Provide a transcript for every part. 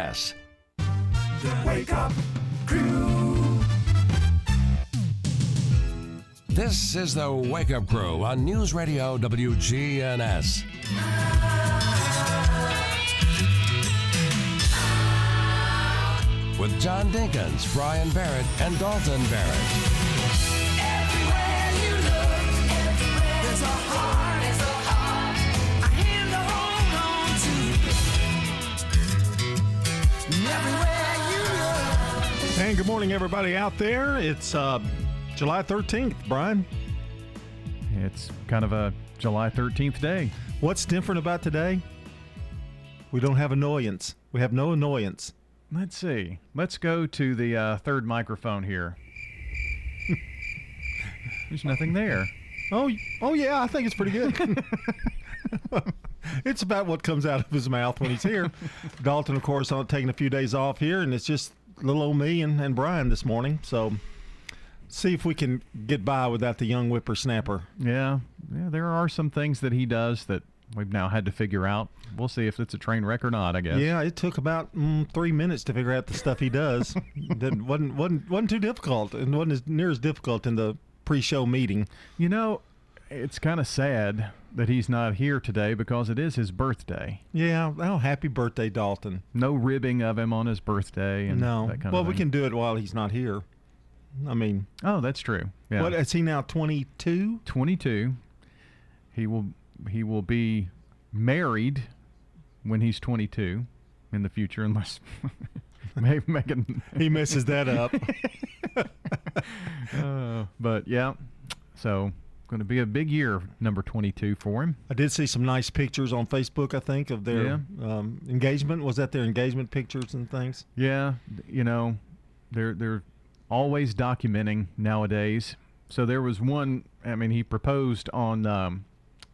S. The Wake Up Crew. This is the Wake Up Crew on News Radio WGNS. With John Dinkins, Brian Barrett, and Dalton Barrett. And good morning, everybody out there. It's uh, July 13th, Brian. It's kind of a July 13th day. What's different about today? We don't have annoyance. We have no annoyance. Let's see. Let's go to the uh, third microphone here. There's nothing there. Oh, oh yeah, I think it's pretty good. it's about what comes out of his mouth when he's here. Dalton, of course, on taking a few days off here, and it's just little old me and, and Brian this morning. So, see if we can get by without the young whippersnapper. Yeah, yeah. There are some things that he does that we've now had to figure out. We'll see if it's a train wreck or not. I guess. Yeah, it took about mm, three minutes to figure out the stuff he does. that wasn't wasn't wasn't too difficult, and wasn't as near as difficult in the pre-show meeting. You know, it's kind of sad that he's not here today because it is his birthday. Yeah, oh, happy birthday, Dalton. No ribbing of him on his birthday and no, that kind well, of we can do it while he's not here. I mean, Oh, that's true. Yeah. what is he now? Twenty-two. 22. He will he will be married when he's 22 in the future, unless maybe Megan. He messes that up. Uh, but yeah, so going to be a big year, number 22 for him. I did see some nice pictures on Facebook. I think of their Yeah. um, engagement. Was that their engagement pictures and things? Yeah, you know, they're they're always documenting nowadays. So there was one. I mean, he proposed on um,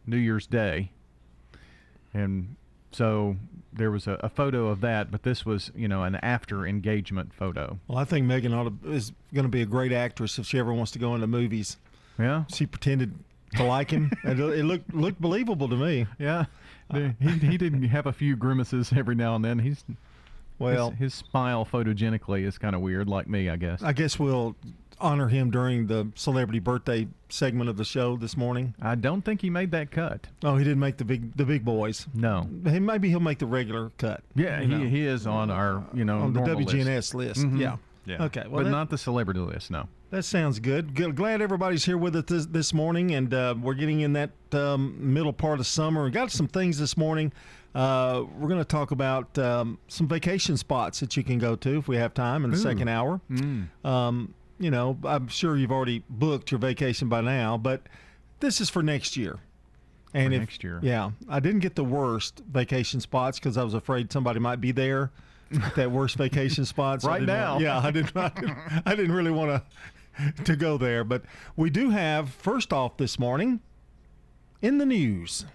New Year's Day, and so there was a, a photo of that. But this was, you know, an after engagement photo. Well, I think Megan ought to, is going to be a great actress if she ever wants to go into movies. Yeah, She pretended to like him. and it, it looked looked believable to me. yeah. The- he he didn't have a few grimaces every now and then. He's Well, his, his smile photogenically is kind of weird, like me, I guess. I guess we'll honor him during the celebrity birthday segment of the show this morning. I don't think he made that cut. Oh, he didn't make the big the big boys. No. Hey, maybe he'll make the regular cut. Yeah, know, he, he is on our you know on the normal list. WGNS list. Mhm. Yeah. Yeah. Okay. Well, but that, not the celebrity list. No. that sounds good. good. Glad everybody's here with us this, this morning, and uh, we're getting in that um, middle part of summer. We got some things this morning. Uh, we're going to talk about um, some vacation spots that you can go to if we have time in the Ooh. second hour. Mm. Um, you know, I'm sure you've already booked your vacation by now, but this is for next year. And For if, next year. yeah, I didn't get the worst vacation spots because I was afraid somebody might be there. At That worst vacation spots Right now. yeah, I didn't. I didn't, I didn't really want to to go there, but we do have first off this morning in the news.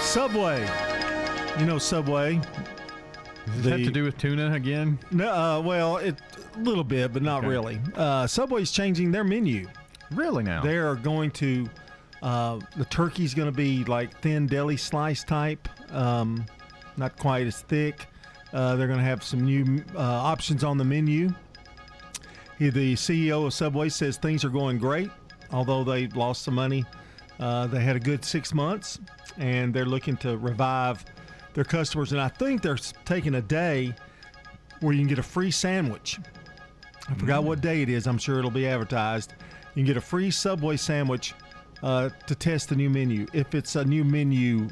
Subway. You know Subway. Does have to do with tuna again? No, uh, well, it a little bit, but not Okay. really. Uh, Subway's changing their menu. Really now? They are going to uh, the turkey's going to be like thin deli slice type, um, not quite as thick. Uh, they're going to have some new uh, options on the menu. The CEO of Subway says things are going great, although they lost some money. Uh, they had a good six months, and they're looking to revive their customers. And I think they're taking a day where you can get a free sandwich. I forgot what day it is. I'm sure it'll be advertised. You can get a free Subway sandwich uh, to test the new menu. If it's a new menu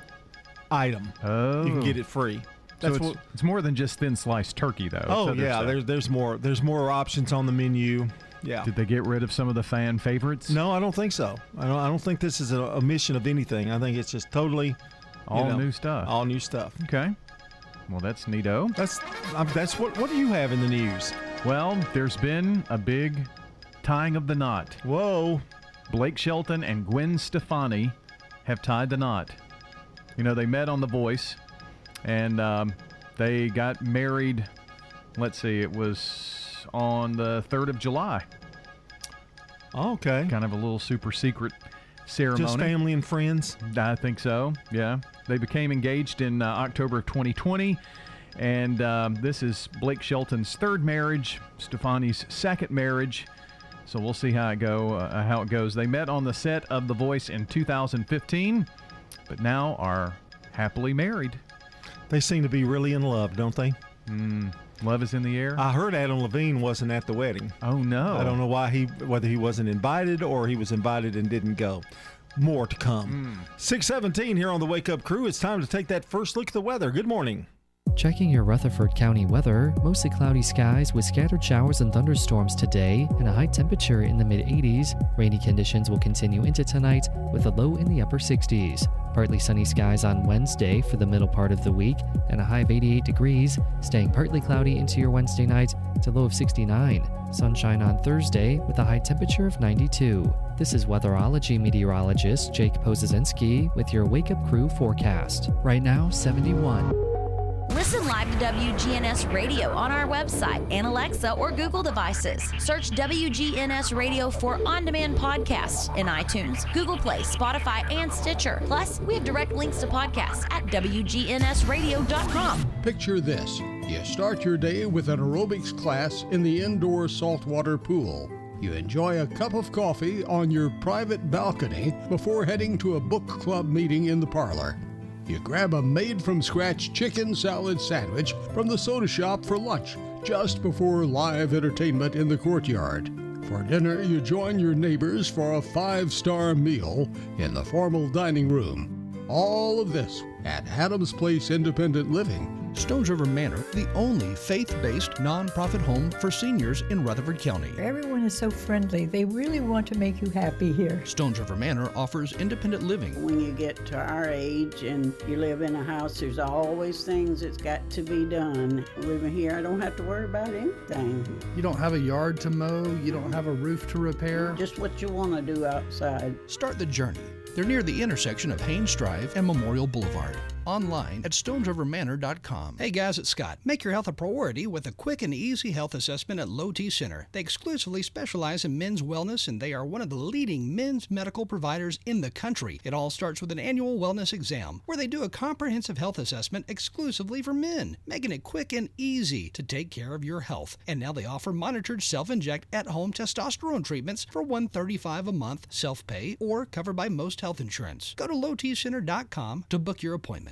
item, oh. you can get it free. So it's, what. it's more than just thin sliced turkey, though. Oh yeah, stuff. there's there's more there's more options on the menu. Yeah. Did they get rid of some of the fan favorites? No, I don't think so. I don't. I don't think this is a omission of anything. I think it's just totally All know, new stuff. all new stuff. okay. Well, that's neato. That's um, that's what what do you have in the news? Well, there's been a big tying of the knot. Whoa. Blake Shelton and Gwen Stefani have tied the knot. You know, they met on The Voice, and um, they got married. Let's see, it was on the 3rd of July. Okay. Kind of a little super secret ceremony. Just family and friends. I think so. Yeah, they became engaged in uh, October of 2020, and um, this is Blake Shelton's third marriage, Stefani's second marriage. So we'll see how it go. Uh, how it goes. They met on the set of The Voice in 2015, but now are happily married. They seem to be really in love, don't they? Love is in the air. I heard Adam Levine wasn't at the wedding. oh no! I don't know why he whether he wasn't invited or he was invited and didn't go. More to come. 617 here on the Wake Up Crew. It's time to take that first look at the weather. Good morning. Checking your Rutherford County weather, mostly cloudy skies with scattered showers and thunderstorms today and a high temperature in the mid 80s. Rainy conditions will continue into tonight with a low in the upper 60s. Partly sunny skies on Wednesday for the middle part of the week and a high of 88 degrees, staying partly cloudy into your Wednesday night to low of 69. Sunshine on Thursday with a high temperature of 92. This is weatherology meteorologist Jake Pozesinski with your Wake Up Crew forecast. Right now, 71. Listen live to WGNS Radio on our website and Alexa or Google devices. Search WGNS Radio for on demand podcasts in iTunes, Google Play, Spotify, and Stitcher. Plus, we have direct links to podcasts at WGNSradio.com. Picture this you start your day with an aerobics class in the indoor saltwater pool. You enjoy a cup of coffee on your private balcony before heading to a book club meeting in the parlor. You grab a made from scratch chicken salad sandwich from the soda shop for lunch just before live entertainment in the courtyard. For dinner, you join your neighbors for a five star meal in the formal dining room. All of this at Adams Place Independent Living. Stones River Manor, the only faith based nonprofit home for seniors in Rutherford County. Everyone is so friendly. They really want to make you happy here. Stones River Manor offers independent living, When you get to our age and you live in a house, there's always things that's got to be done. Living here, I don't have to worry about anything. You don't have a yard to mow, you don't have a roof to repair. Just what you want to do outside. Start the journey. They're near the intersection of Haynes Drive and Memorial Boulevard. Online at stonesrivermanor.com. Hey guys, it's Scott. Make your health a priority with a quick and easy health assessment at Low T Center. They exclusively specialize in men's wellness and they are one of the leading men's medical providers in the country. It all starts with an annual wellness exam where they do a comprehensive health assessment exclusively for men, making it quick and easy to take care of your health. And now they offer monitored self-inject at-home testosterone treatments for 135 a month, self-pay or covered by most health insurance. Go to lowtcenter.com to book your appointment.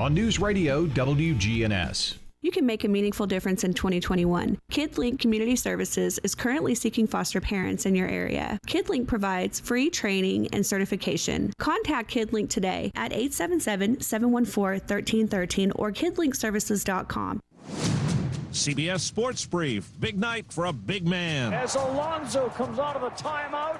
on News Radio WGNS. You can make a meaningful difference in 2021. KidLink Community Services is currently seeking foster parents in your area. KidLink provides free training and certification. Contact KidLink today at 877-714-1313 or kidlinkservices.com. CBS Sports Brief. Big night for a big man. As Alonso comes out of the timeout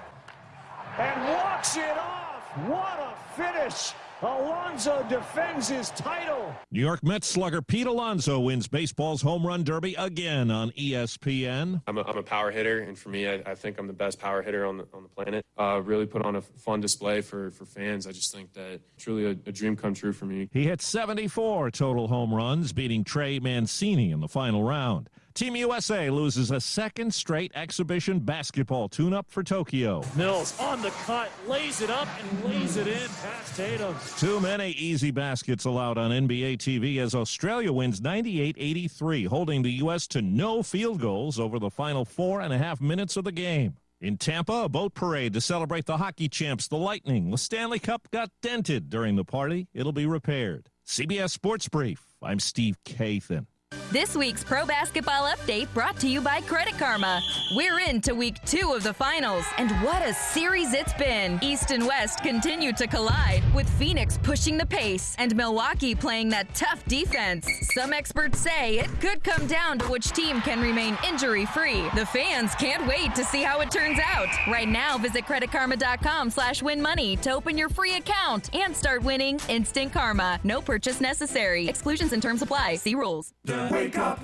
and walks it off. What a finish! Alonso defends his title. New York Mets slugger Pete Alonso wins baseball's home run derby again on ESPN. I'm a, I'm a power hitter, and for me, I, I think I'm the best power hitter on the, on the planet. Uh, really put on a fun display for, for fans. I just think that it's really a, a dream come true for me. He hit 74 total home runs, beating Trey Mancini in the final round. Team USA loses a second straight exhibition basketball tune-up for Tokyo. Mills on the cut, lays it up and lays it in past Tatum. Too many easy baskets allowed on NBA TV as Australia wins 98-83, holding the U.S. to no field goals over the final four and a half minutes of the game. In Tampa, a boat parade to celebrate the hockey champs, the Lightning. The Stanley Cup got dented during the party. It'll be repaired. CBS Sports Brief. I'm Steve Kathan. This week's Pro Basketball Update brought to you by Credit Karma. We're into week two of the finals, and what a series it's been. East and West continue to collide, with Phoenix pushing the pace and Milwaukee playing that tough defense. Some experts say it could come down to which team can remain injury free. The fans can't wait to see how it turns out. Right now, visit creditkarma.com slash win money to open your free account and start winning instant karma. No purchase necessary. Exclusions and terms apply. See rules. Wake up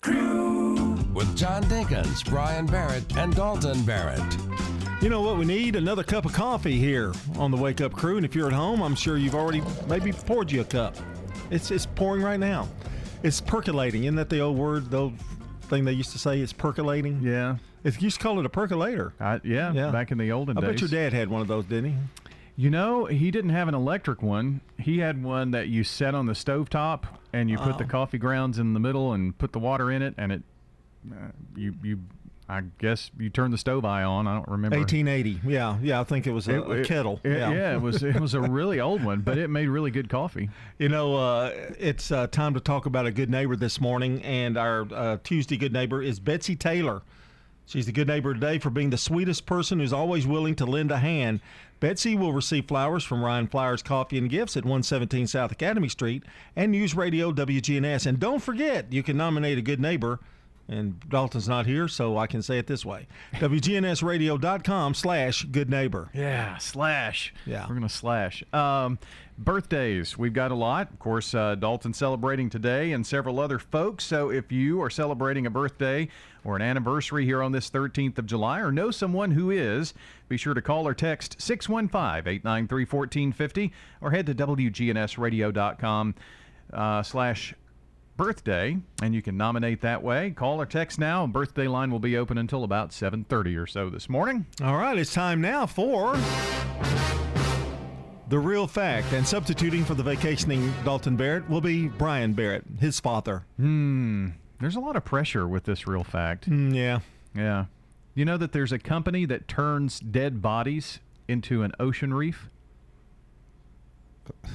crew with John Dinkins, Brian Barrett, and Dalton Barrett. You know what we need? Another cup of coffee here on the Wake Up Crew. And if you're at home, I'm sure you've already maybe poured you a cup. It's it's pouring right now. It's percolating. Isn't that the old word, the old thing they used to say? It's percolating. Yeah. It used to call it a percolator. I, yeah, Yeah. back in the olden I days. I bet your dad had one of those, didn't he? You know, he didn't have an electric one. He had one that you set on the stovetop and you put the Oh. coffee grounds in the middle and put the water in it and it uh, you you I guess you turn the stove eye on. I don't remember. 1880. Yeah, yeah. I think it was a, It- a kettle. it- yeah. it was it was a really old one, but it made really good coffee. You know, uh, it's uh, time to talk about a good neighbor this morning, and our uh, Tuesday good neighbor is Betsy Taylor. She's the good neighbor today for being the sweetest person who's always willing to lend a hand. Betsy will receive flowers from Ryan Flowers Coffee and Gifts at 117 South Academy Street and News Radio WGNS. And don't forget, you can nominate a good neighbor. And Dalton's not here, so I can say it this way: WGNSradio.com slash good neighbor. Yeah, slash. Yeah. We're going to slash. Um, birthdays. We've got a lot. Of course, uh, Dalton celebrating today and several other folks. So if you are celebrating a birthday or an anniversary here on this 13th of July or know someone who is, be sure to call or text 615 893 1450 or head to WGNSradio.com uh, slash birthday and you can nominate that way call or text now birthday line will be open until about 7.30 or so this morning All right, it's time now for the real fact. And substituting for the vacationing Dalton Barrett will be Brian Barrett, his father. Hmm. There's a lot of pressure with this real fact. Mm, yeah. Yeah. You know that there's a company that turns dead bodies into an ocean reef?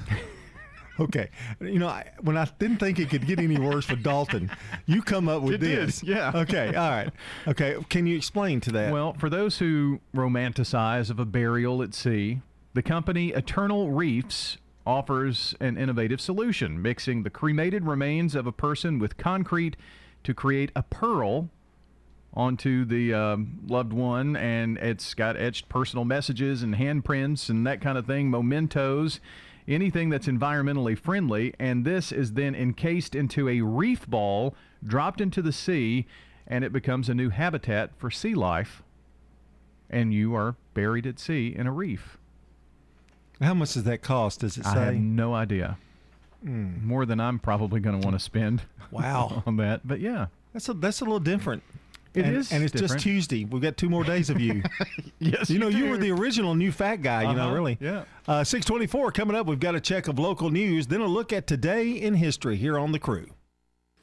Okay. You know, I, when I didn't think it could get any worse for Dalton, you come up with It did, this. yeah. Okay. All right. Okay. Can you explain to that? Well, for those who romanticize of a burial at sea, the company Eternal Reefs offers an innovative solution, mixing the cremated remains of a person with concrete to create a pearl onto the um, loved one, and it's got etched personal messages and handprints and that kind of thing, mementos, anything that's environmentally friendly. And this is then encased into a reef ball, dropped into the sea, and it becomes a new habitat for sea life. And you are buried at sea in a reef. How much does that cost? Does it say? I have no idea. Mm. More than I'm probably going to want to spend. Wow. on that, but yeah, That's a that's a little different. It and, is and it's just. Tuesday. We've got two more days of you. yes, you know you you were the original new fat guy. You know, Uh-huh, really. yeah. Uh, Six twenty-four coming up. We've got a check of local news, then a look at today in history here on the crew.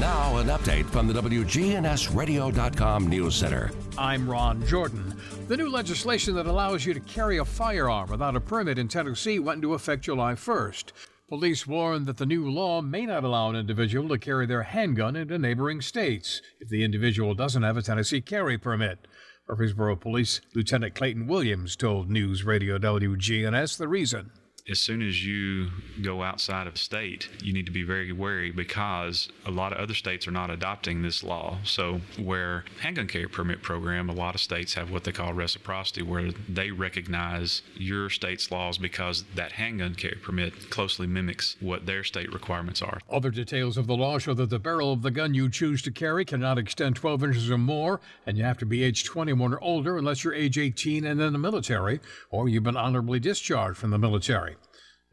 Now, an update from the WGNSradio.com News Center. I'm Ron Jordan. The new legislation that allows you to carry a firearm without a permit in Tennessee went into effect July 1st. Police warn that the new law may not allow an individual to carry their handgun into neighboring states if the individual doesn't have a Tennessee carry permit. Murfreesboro Police Lieutenant Clayton Williams told News Radio WGNS the reason. As soon as you go outside of state, you need to be very wary because a lot of other states are not adopting this law. So, where handgun carry permit program, a lot of states have what they call reciprocity, where they recognize your state's laws because that handgun carry permit closely mimics what their state requirements are. Other details of the law show that the barrel of the gun you choose to carry cannot extend 12 inches or more, and you have to be age 21 or older unless you're age 18 and in the military, or you've been honorably discharged from the military.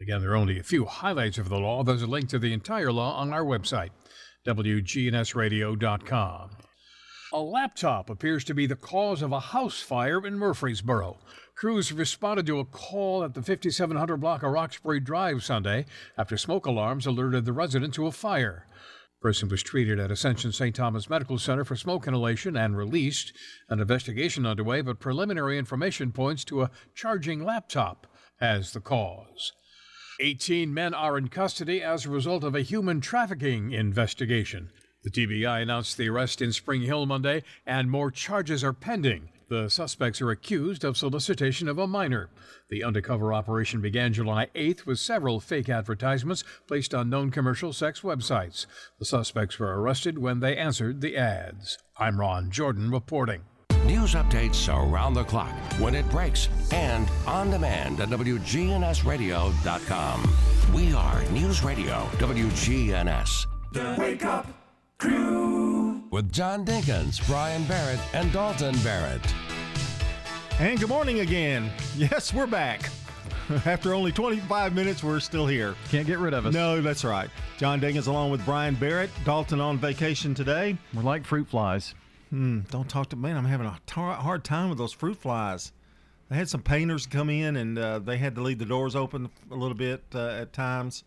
Again, there are only a few highlights of the law. There's a link to the entire law on our website, WGNSradio.com. A laptop appears to be the cause of a house fire in Murfreesboro. Crews responded to a call at the 5700 block of Roxbury Drive Sunday after smoke alarms alerted the resident to a fire. Person was treated at Ascension St. Thomas Medical Center for smoke inhalation and released. An investigation underway, but preliminary information points to a charging laptop as the cause. 18 men are in custody as a result of a human trafficking investigation. The TBI announced the arrest in Spring Hill Monday, and more charges are pending. The suspects are accused of solicitation of a minor. The undercover operation began July 8th with several fake advertisements placed on known commercial sex websites. The suspects were arrested when they answered the ads. I'm Ron Jordan reporting. News updates around the clock, when it breaks, and on demand at WGNSradio.com. We are News Radio WGNS. The Wake Up Crew. With John Dinkins, Brian Barrett, and Dalton Barrett. And good morning again. Yes, we're back. After only 25 minutes, we're still here. Can't get rid of us. No, that's right. John Dinkins along with Brian Barrett. Dalton on vacation today. We're like fruit flies. Hmm, don't talk to me. I'm having a tar- hard time with those fruit flies. They had some painters come in and uh, they had to leave the doors open a little bit uh, at times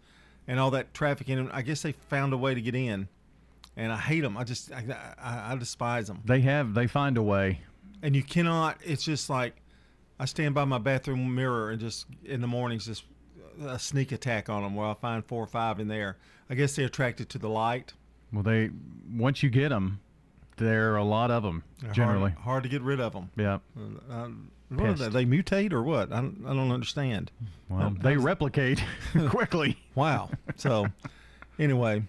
and all that traffic in. I guess they found a way to get in. And I hate them. I just, I, I, I despise them. They have, they find a way. And you cannot, it's just like, I stand by my bathroom mirror and just in the mornings just a sneak attack on them where I find four or five in there. I guess they're attracted to the light. Well, they once you get them, there are a lot of them They're generally. hard, hard to get rid of them. Yeah. Uh, what are they? They mutate or what? I don't, I don't understand. Well, they replicate quickly. Wow. So, anyway,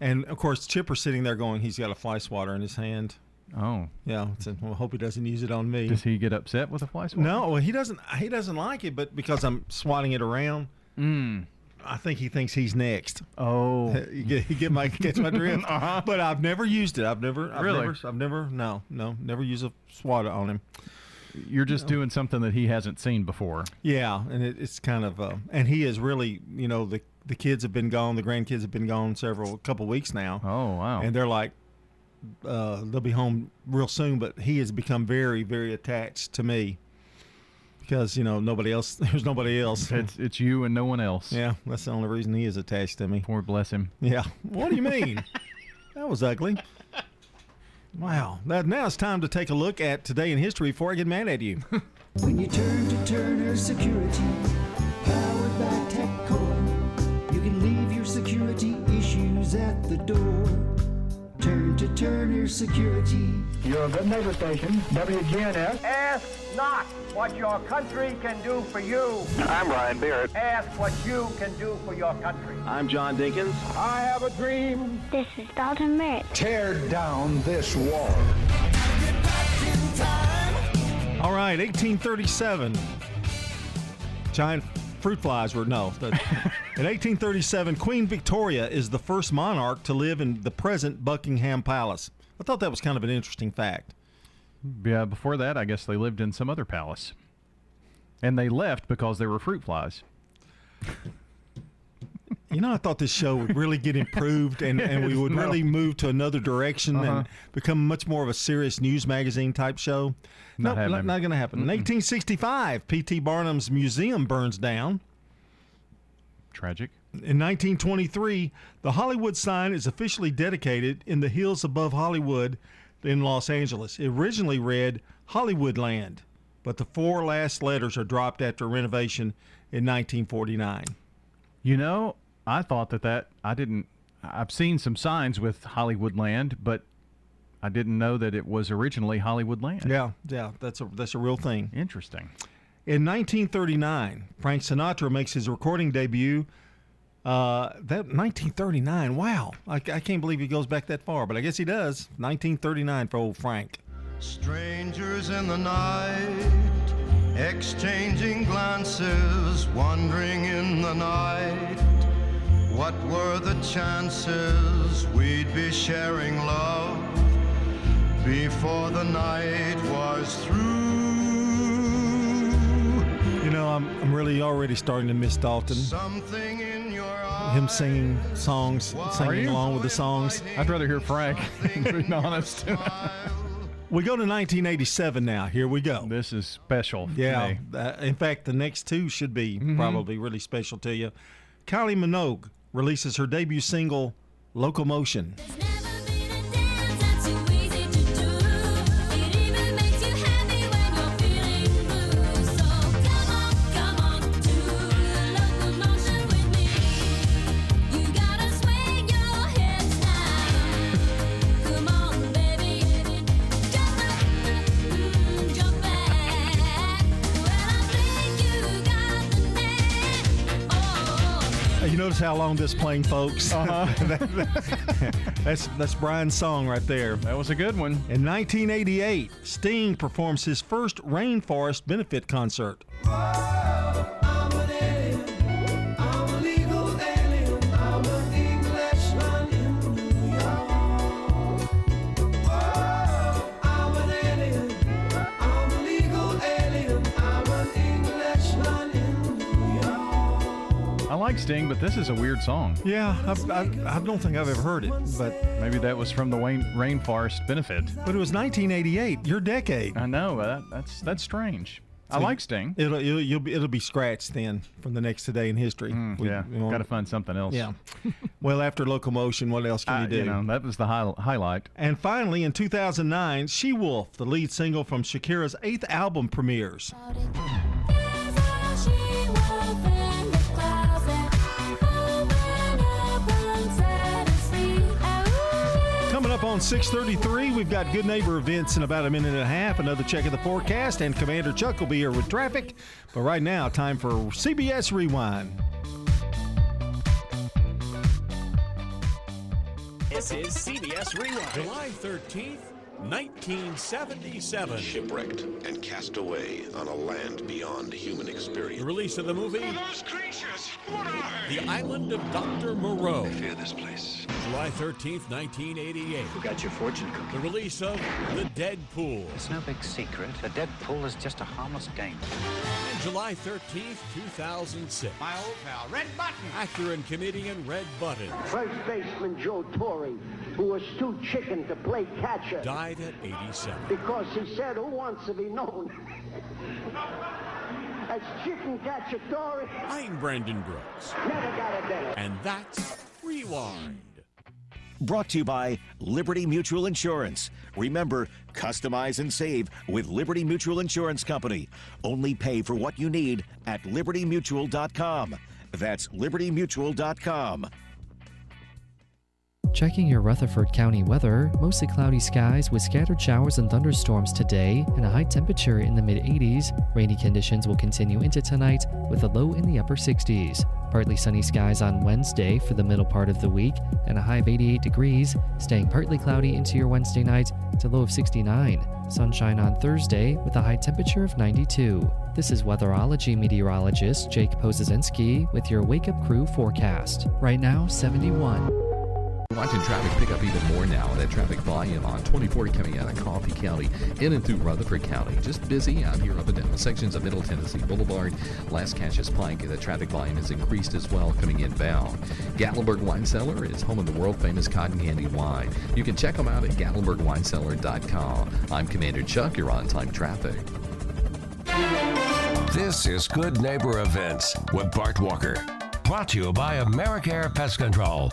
and of course Chipper's sitting there going, he's got a fly swatter in his hand. Oh. Yeah. So, well, hope he doesn't use it on me. Does he get upset with a fly swatter? No, well, he doesn't. He doesn't like it, but because I'm swatting it around, Mm. I think he thinks he's next. Oh, you get, you get my catch my drift. Uh-huh. But I've never used it. I've never. I've Really? Never, I've never. No, no, never used a SWAT on him. You're just doing something that he hasn't seen before. Yeah, and it, it's kind of, uh, and he is really, you know, the the kids have been gone, the grandkids have been gone several couple weeks now. Oh wow! and they're like, uh, they'll be home real soon. But he has become very, very attached to me because you know nobody else. There's nobody else. It's it's you and no one else. yeah, that's the only reason he is attached to me. Poor bless him. Yeah. What do you mean? that was ugly. Wow. That, now it's time to take a look at today in history before I get mad at you. When you turn to Turner Security, powered by TechCore, you can leave your security issues at the door. Turn to Turner Security. You're a good neighbor station, WGNS. Ask not what your country can do for you. I'm Ryan Barrett. Ask what you can do for your country. I'm John Dinkins. I have a dream. This is Dalton Merritt. Tear down this wall. All right, 1837. Giant fruit flies were no. in 1837, Queen Victoria is the first monarch to live in the present Buckingham Palace. I thought that was kind of an interesting fact. Yeah. Before that, I guess they lived in some other palace, and they left because they were fruit flies. You know, I thought this show would really get improved and, and we would No. really move to another direction Uh-huh. and become much more of a serious news magazine type show. Not no, happening. not, not going to happen. In 1865, P.T. Barnum's museum burns down. Tragic. In 1923, the Hollywood sign is officially dedicated in the hills above Hollywood in Los Angeles. It originally read Hollywood Land, but the four last letters are dropped after renovation in 1949. You know, I thought that that I didn't. I've seen some signs with Hollywood Land, but I didn't know that it was originally Hollywood Land. Yeah, yeah, that's a that's a real thing. Interesting. In 1939, Frank Sinatra makes his recording debut. Uh, that 1939. Wow, I, I can't believe he goes back that far, but I guess he does. 1939 for old Frank. Strangers in the night, exchanging glances, wandering in the night. What were the chances we'd be sharing love before the night was through? You know, I'm, I'm really already starting to miss Dalton. Something in your Him singing songs, singing you? along with the songs. I'd rather hear Frank, to be honest. We go to 1987 now. Here we go. This is special. Yeah. Uh, in fact, the next two should be Mhm. probably really special to you. Kylie Minogue releases her debut single, Locomotion. Notice how long this playing, folks? Uh-huh. that's that's Brian's song right there. That was a good one. In 1988, Sting performs his first Rainforest benefit concert. Like Sting, but this is a weird song. Yeah, I've, I, I don't think I've ever heard it, but maybe that was from the Wayne, Rainforest benefit. But it was 1988, your decade. I know uh, that's that's strange. I like Sting. It'll it'll, you'll be, it'll be scratched then from the next today in history. We- Mm, yeah, we won't- got to find something else. Yeah. well, after locomotion, what else can you do? you know, that was the high, highlight. And finally, in 2009, She Wolf, the lead single from Shakira's eighth album, premieres. On 633, we've got Good Neighbor events in about a minute and a half, another check of the forecast, and Commander Chuck will be here with traffic. But right now, time for CBS Rewind. This is CBS Rewind. July 13th, 1977. Shipwrecked and cast away on a land beyond human experience. The release of the movie those creatures? What are The Island of Dr. Moreau. fear this place. July 13th, 1988. Who got your fortune cookie? The release of The Dead Pool. It's no big secret. The dead pool is just a harmless game. And July 13th, 2006. My old pal, Red Buttons. Actor and comedian Red Buttons First baseman Joe Torre, who was too chicken to play catcher died at 87. because he said, Who wants to be known? As chicken catcher Torre. I'm Brandon Brooks. Never got a day. And that's Rewind. Brought to you by Liberty Mutual Insurance. Remember, customize and save with Liberty Mutual Insurance Company. Only pay for what you need at libertymutual.com. That's libertymutual.com. Checking your Rutherford County weather, mostly cloudy skies with scattered showers and thunderstorms today and a high temperature in the mid 80s. Rainy conditions will continue into tonight with a low in the upper 60s. Partly sunny skies on Wednesday for the middle part of the week and a high of 88 degrees, staying partly cloudy into your Wednesday night to low of 69. Sunshine on Thursday with a high temperature of 92. This is weatherology meteorologist Jake Pozesinski with your Wake Up Crew forecast. Right now, 71. Watching traffic pick up even more now. That traffic volume on 2040 coming out of Coffee County in and through Rutherford County. Just busy out here up and down sections of Middle Tennessee Boulevard. Lascassas Pike, the traffic volume has increased as well coming inbound. Gatlinburg Wine Cellar is home of the world famous cotton candy wine. You can check them out at gatlinburgwinecellar.com. I'm Commander Chuck. You're on time traffic. This is Good Neighbor Events with Bart Walker. Brought to you by Americare Pest Control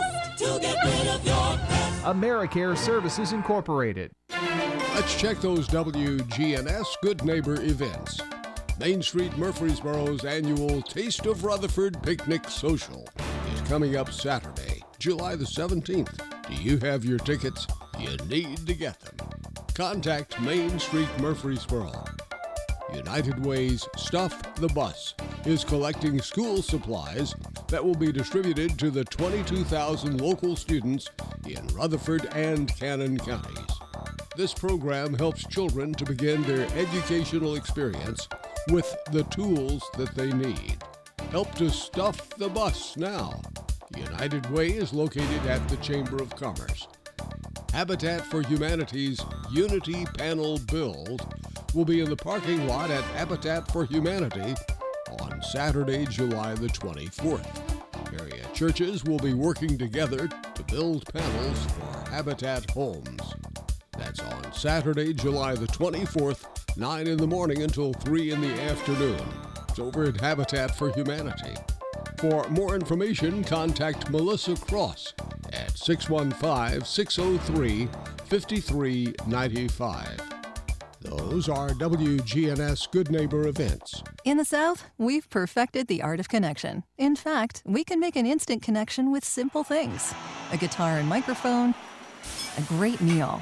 AmeriCare Services Incorporated. Let's check those WGNS Good Neighbor events. Main Street Murfreesboro's annual Taste of Rutherford Picnic Social is coming up Saturday, July the 17th. Do you have your tickets? You need to get them. Contact Main Street Murfreesboro. United Way's Stuff the Bus is collecting school supplies that will be distributed to the 22,000 local students in Rutherford and Cannon counties. This program helps children to begin their educational experience with the tools that they need. Help to stuff the bus now. United Way is located at the Chamber of Commerce. Habitat for Humanity's Unity Panel Build will be in the parking lot at Habitat for Humanity on Saturday, July the 24th. Area churches will be working together to build panels for Habitat Homes. That's on Saturday, July the 24th, 9 in the morning until 3 in the afternoon. It's over at Habitat for Humanity. For more information, contact Melissa Cross at 615 603 5395. Those are WGNS Good Neighbor events. In the South, we've perfected the art of connection. In fact, we can make an instant connection with simple things a guitar and microphone, a great meal,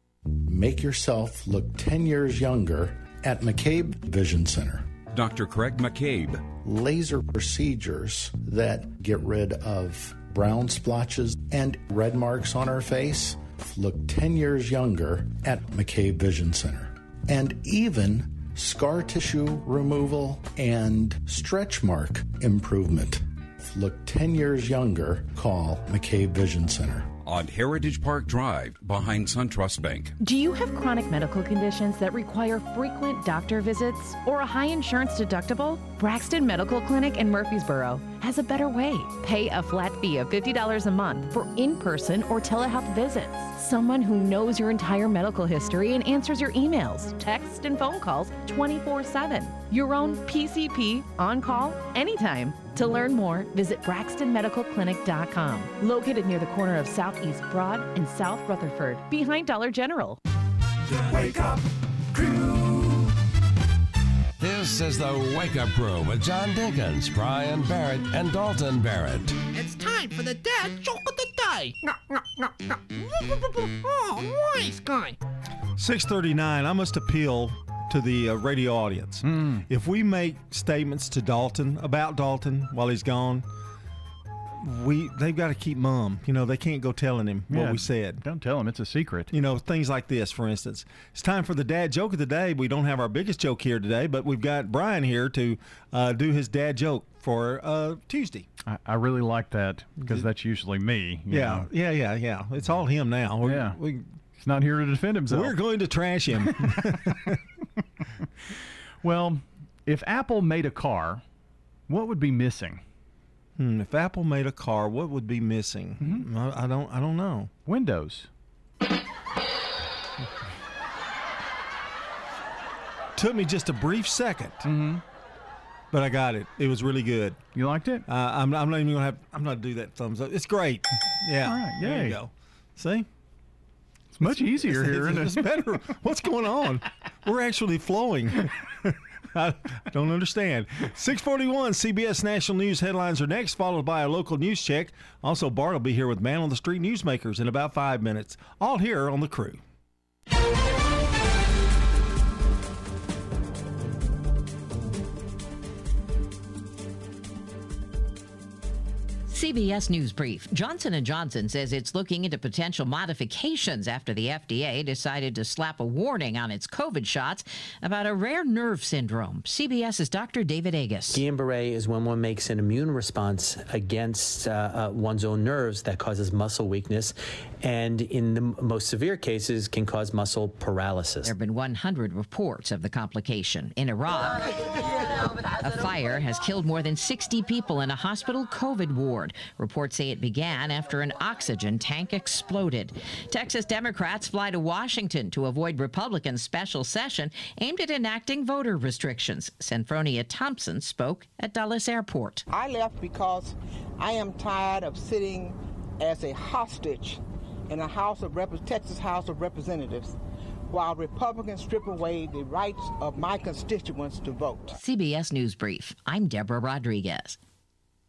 Make yourself look 10 years younger at McCabe Vision Center. Dr. Craig McCabe. Laser procedures that get rid of brown splotches and red marks on our face look 10 years younger at McCabe Vision Center. And even scar tissue removal and stretch mark improvement look 10 years younger. Call McCabe Vision Center on Heritage Park Drive behind SunTrust Bank. Do you have chronic medical conditions that require frequent doctor visits or a high insurance deductible? Braxton Medical Clinic in Murfreesboro has a better way. Pay a flat fee of $50 a month for in person or telehealth visits. Someone who knows your entire medical history and answers your emails, texts, and phone calls 24 7. Your own PCP on call anytime. To learn more, visit BraxtonMedicalClinic.com, located near the corner of Southeast Broad and South Rutherford, behind Dollar General. The Wake Up Crew. This is the Wake Up Crew with John Dinkins, Brian Barrett, and Dalton Barrett. It's time for the dad joke of the day. Oh, nice guy. 639, I must appeal to the uh, radio audience. If we make statements to Dalton about Dalton while he's gone, we they've got to keep mum. You know, they can't go telling him what we said. Don't tell him it's a secret. You know, things like this, for instance. It's time for the dad joke of the day. We don't have our biggest joke here today, but we've got Brian here to uh, do his dad joke for uh, Tuesday. I, I really like that because that's usually me. you Yeah, know. yeah, yeah, yeah. It's all him now. We're, Yeah. we, He's not here to defend himself. we're going to trash him. Well, if Apple made a car, what would be missing? Hmm, if Apple made a car, what would be missing? Mm-hmm. I, I don't. I don't know. Windows. Took me just a brief 2nd Mm-hmm. but I got it. It was really good. You liked it? Uh, I'm, I'm not even gonna have. I'm not gonna do that thumbs up. It's great. Yeah. All right, There you go. See. Much easier here. Isn't it's better. What's going on? We're actually flowing. I don't understand. 641 CBS National News headlines are next, followed by a local news check. Also, Bart will be here with Man on the Street Newsmakers in about five minutes. All here on the crew. CBS News Brief. Johnson & Johnson says it's looking into potential modifications after the FDA decided to slap a warning on its COVID shots about a rare nerve syndrome. CBS's Dr. David Agus. Guillain-Barré is when one makes an immune response against uh, uh, one's own nerves that causes muscle weakness, and in the m- most severe cases can cause muscle paralysis. There have been 100 reports of the complication. In Iraq, a fire has killed more than 60 people in a hospital COVID ward. Reports say it began after an oxygen tank exploded. Texas Democrats fly to Washington to avoid Republicans' special session aimed at enacting voter restrictions. Senfronia Thompson spoke at Dulles Airport. I left because I am tired of sitting as a hostage in a House of Rep- Texas House of Representatives while Republicans strip away the rights of my constituents to vote. CBS News Brief. I'm Deborah Rodriguez.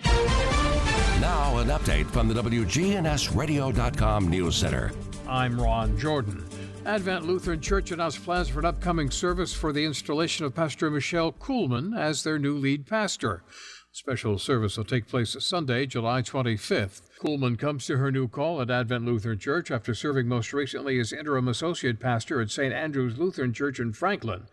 Now, an update from the WGNSradio.com News Center. I'm Ron Jordan. Advent Lutheran Church announced plans for an upcoming service for the installation of Pastor Michelle Kuhlman as their new lead pastor. Special service will take place Sunday, July 25th. Kuhlman comes to her new call at Advent Lutheran Church after serving most recently as interim associate pastor at St. Andrew's Lutheran Church in Franklin.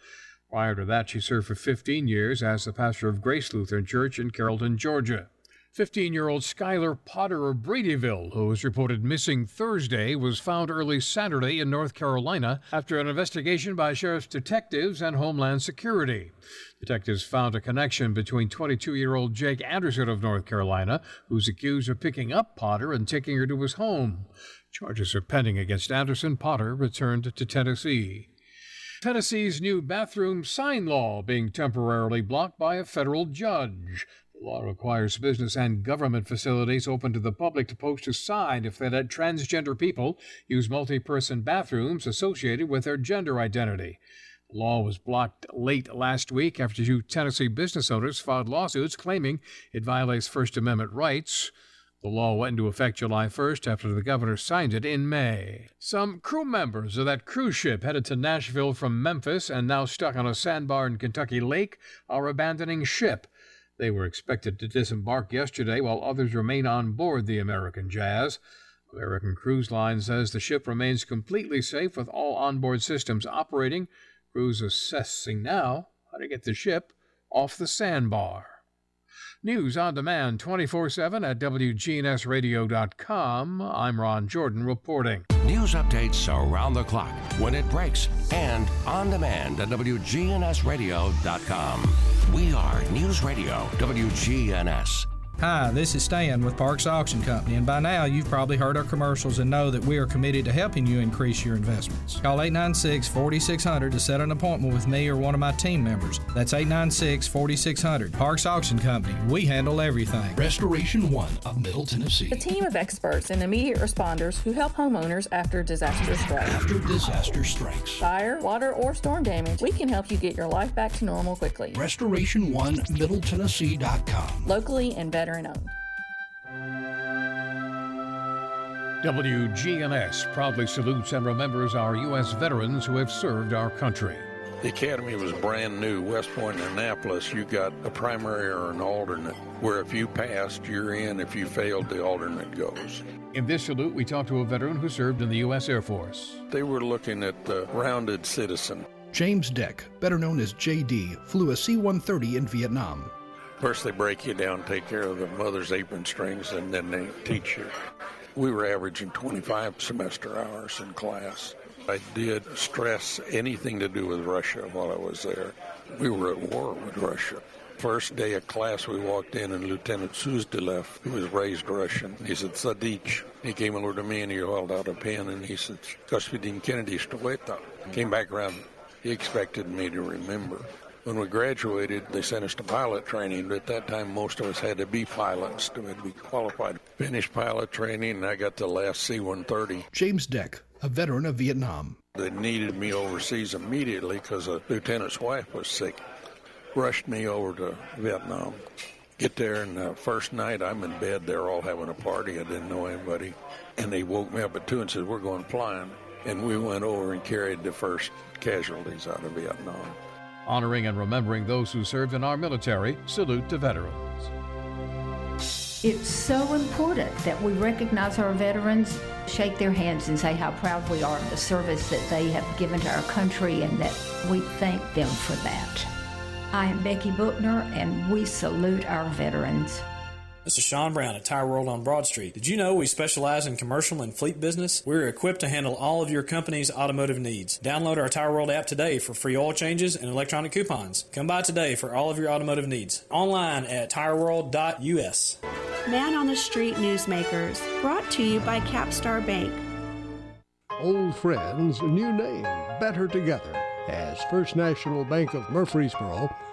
Prior to that, she served for 15 years as the pastor of Grace Lutheran Church in Carrollton, Georgia. 15 year old Skylar Potter of Bradyville, who was reported missing Thursday, was found early Saturday in North Carolina after an investigation by sheriff's detectives and Homeland Security. Detectives found a connection between 22 year old Jake Anderson of North Carolina, who's accused of picking up Potter and taking her to his home. Charges are pending against Anderson. Potter returned to Tennessee. Tennessee's new bathroom sign law being temporarily blocked by a federal judge. The law requires business and government facilities open to the public to post a sign if they let transgender people use multi person bathrooms associated with their gender identity. The law was blocked late last week after two Tennessee business owners filed lawsuits claiming it violates First Amendment rights. The law went into effect July 1st after the governor signed it in May. Some crew members of that cruise ship headed to Nashville from Memphis and now stuck on a sandbar in Kentucky Lake are abandoning ship. They were expected to disembark yesterday while others remain on board the American Jazz. American Cruise Line says the ship remains completely safe with all onboard systems operating. Crews assessing now how to get the ship off the sandbar. News on demand 24 7 at WGNSradio.com. I'm Ron Jordan reporting. News updates around the clock, when it breaks, and on demand at WGNSradio.com. We are News Radio WGNS. Hi, this is Stan with Parks Auction Company, and by now you've probably heard our commercials and know that we are committed to helping you increase your investments. Call 896 4600 to set an appointment with me or one of my team members. That's 896 4600. Parks Auction Company, we handle everything. Restoration One of Middle Tennessee. A team of experts and immediate responders who help homeowners after disaster strikes. After disaster strikes. Fire, water, or storm damage, we can help you get your life back to normal quickly. Restoration One Middle Tennessee.com. Locally and veteran owned. WGNS proudly salutes and remembers our U.S. veterans who have served our country. The academy was brand new. West Point and Annapolis, you got a primary or an alternate, where if you passed, you're in. If you failed, the alternate goes. In this salute, we talk to a veteran who served in the U.S. Air Force. They were looking at the rounded citizen. James Deck, better known as JD, flew a C 130 in Vietnam. First, they break you down, take care of the mother's apron strings, and then they teach you. We were averaging 25 semester hours in class. I did stress anything to do with Russia while I was there. We were at war with Russia. First day of class, we walked in, and Lieutenant Suzdalev, who was raised Russian, he said, Sadich. He came over to me and he held out a pen and he said, Господин Kennedy, что это? Came back around. He expected me to remember. When we graduated, they sent us to pilot training. But at that time, most of us had to be pilots to be qualified. Finished pilot training, and I got the last C 130. James Deck, a veteran of Vietnam. They needed me overseas immediately because a lieutenant's wife was sick. Rushed me over to Vietnam. Get there, and the first night I'm in bed. They're all having a party. I didn't know anybody. And they woke me up at 2 and said, We're going flying. And we went over and carried the first casualties out of Vietnam. Honoring and remembering those who served in our military, salute to veterans. It's so important that we recognize our veterans, shake their hands, and say how proud we are of the service that they have given to our country and that we thank them for that. I am Becky Bookner, and we salute our veterans. This is Sean Brown at Tire World on Broad Street. Did you know we specialize in commercial and fleet business? We're equipped to handle all of your company's automotive needs. Download our Tire World app today for free oil changes and electronic coupons. Come by today for all of your automotive needs. Online at tireworld.us. Man on the Street Newsmakers, brought to you by Capstar Bank. Old friends, new name, better together. As First National Bank of Murfreesboro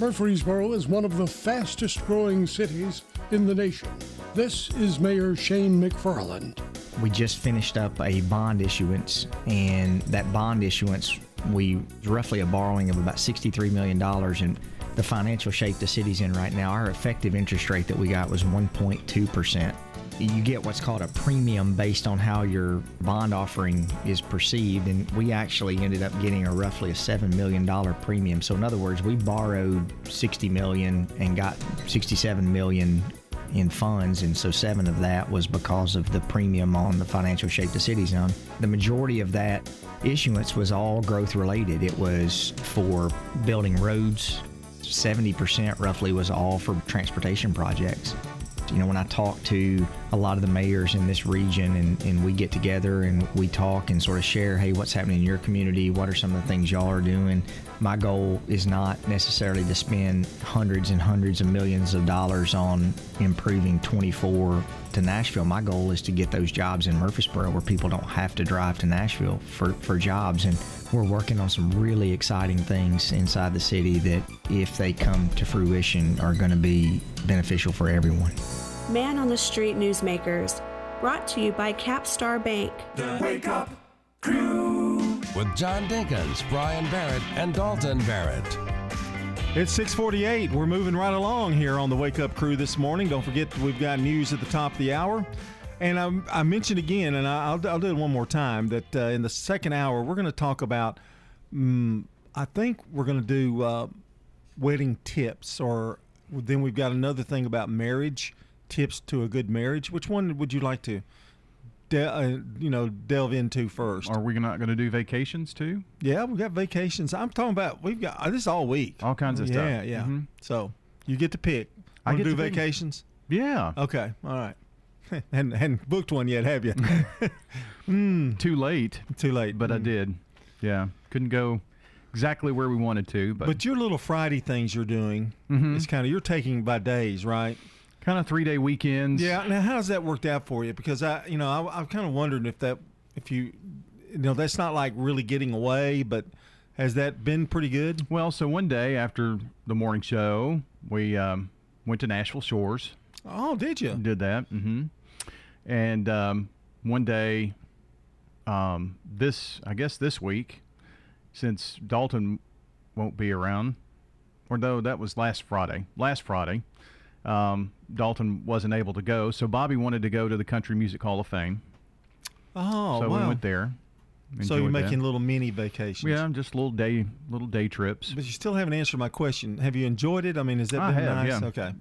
Murfreesboro is one of the fastest growing cities in the nation. This is Mayor Shane McFarland. We just finished up a bond issuance, and that bond issuance, we roughly a borrowing of about $63 million. And the financial shape the city's in right now, our effective interest rate that we got was 1.2%. You get what's called a premium based on how your bond offering is perceived, and we actually ended up getting a roughly a seven million dollar premium. So in other words, we borrowed 60 million and got 67 million in funds, and so seven of that was because of the premium on the financial shape the city's on. The majority of that issuance was all growth related. It was for building roads. 70% roughly was all for transportation projects. You know, when I talk to a lot of the mayors in this region and, and we get together and we talk and sort of share, hey, what's happening in your community? What are some of the things y'all are doing? My goal is not necessarily to spend hundreds and hundreds of millions of dollars on improving 24 to Nashville. My goal is to get those jobs in Murfreesboro where people don't have to drive to Nashville for, for jobs. And we're working on some really exciting things inside the city that, if they come to fruition, are going to be beneficial for everyone. Man on the Street Newsmakers, brought to you by Capstar Bank. The Wake Up Crew with John Dinkins, Brian Barrett, and Dalton Barrett. It's 648. We're moving right along here on the Wake Up Crew this morning. Don't forget we've got news at the top of the hour. And I, I mentioned again, and I'll, I'll, do it one more time, that uh, in the second hour, we're going to talk about, um, I think we're going to do uh, wedding tips, or then we've got another thing about marriage tips to a good marriage. Which one would you like to, de- uh, you know, delve into first? Are we not going to do vacations too? Yeah, we've got vacations. I'm talking about we've got uh, this all week. All kinds of yeah, stuff. Yeah, yeah. Mhm. So you get to pick. I get do pick. vacations? Yeah. Okay. All right. hadn't, hadn't booked one yet, have you? Too late. Too late. But I did. Yeah. Couldn't go exactly where we wanted to, but, But your little Friday things you're doing, Mhm. it's kind of you're taking by days, right? Kind of three day weekends. Yeah. Now, how's that worked out for you? Because I, you know, I, I'm kind of wondering if that, if you, you know, that's not like really getting away, but has that been pretty good? Well, so one day after the morning show, we um, went to Nashville Shores. Oh, did you? Did that. Mm-hmm. And um, one day, um, this, I guess this week, since Dalton won't be around, or though that was last Friday, last Friday, um, Dalton wasn't able to go. So Bobby wanted to go to the Country Music Hall of Fame. Oh, so wow. we went there. so you're enjoyed that. making little mini vacations. Yeah, just little day, little day trips. But you still haven't answered my question. Have you enjoyed it? I mean, has that I been have, nice? yeah. Okay.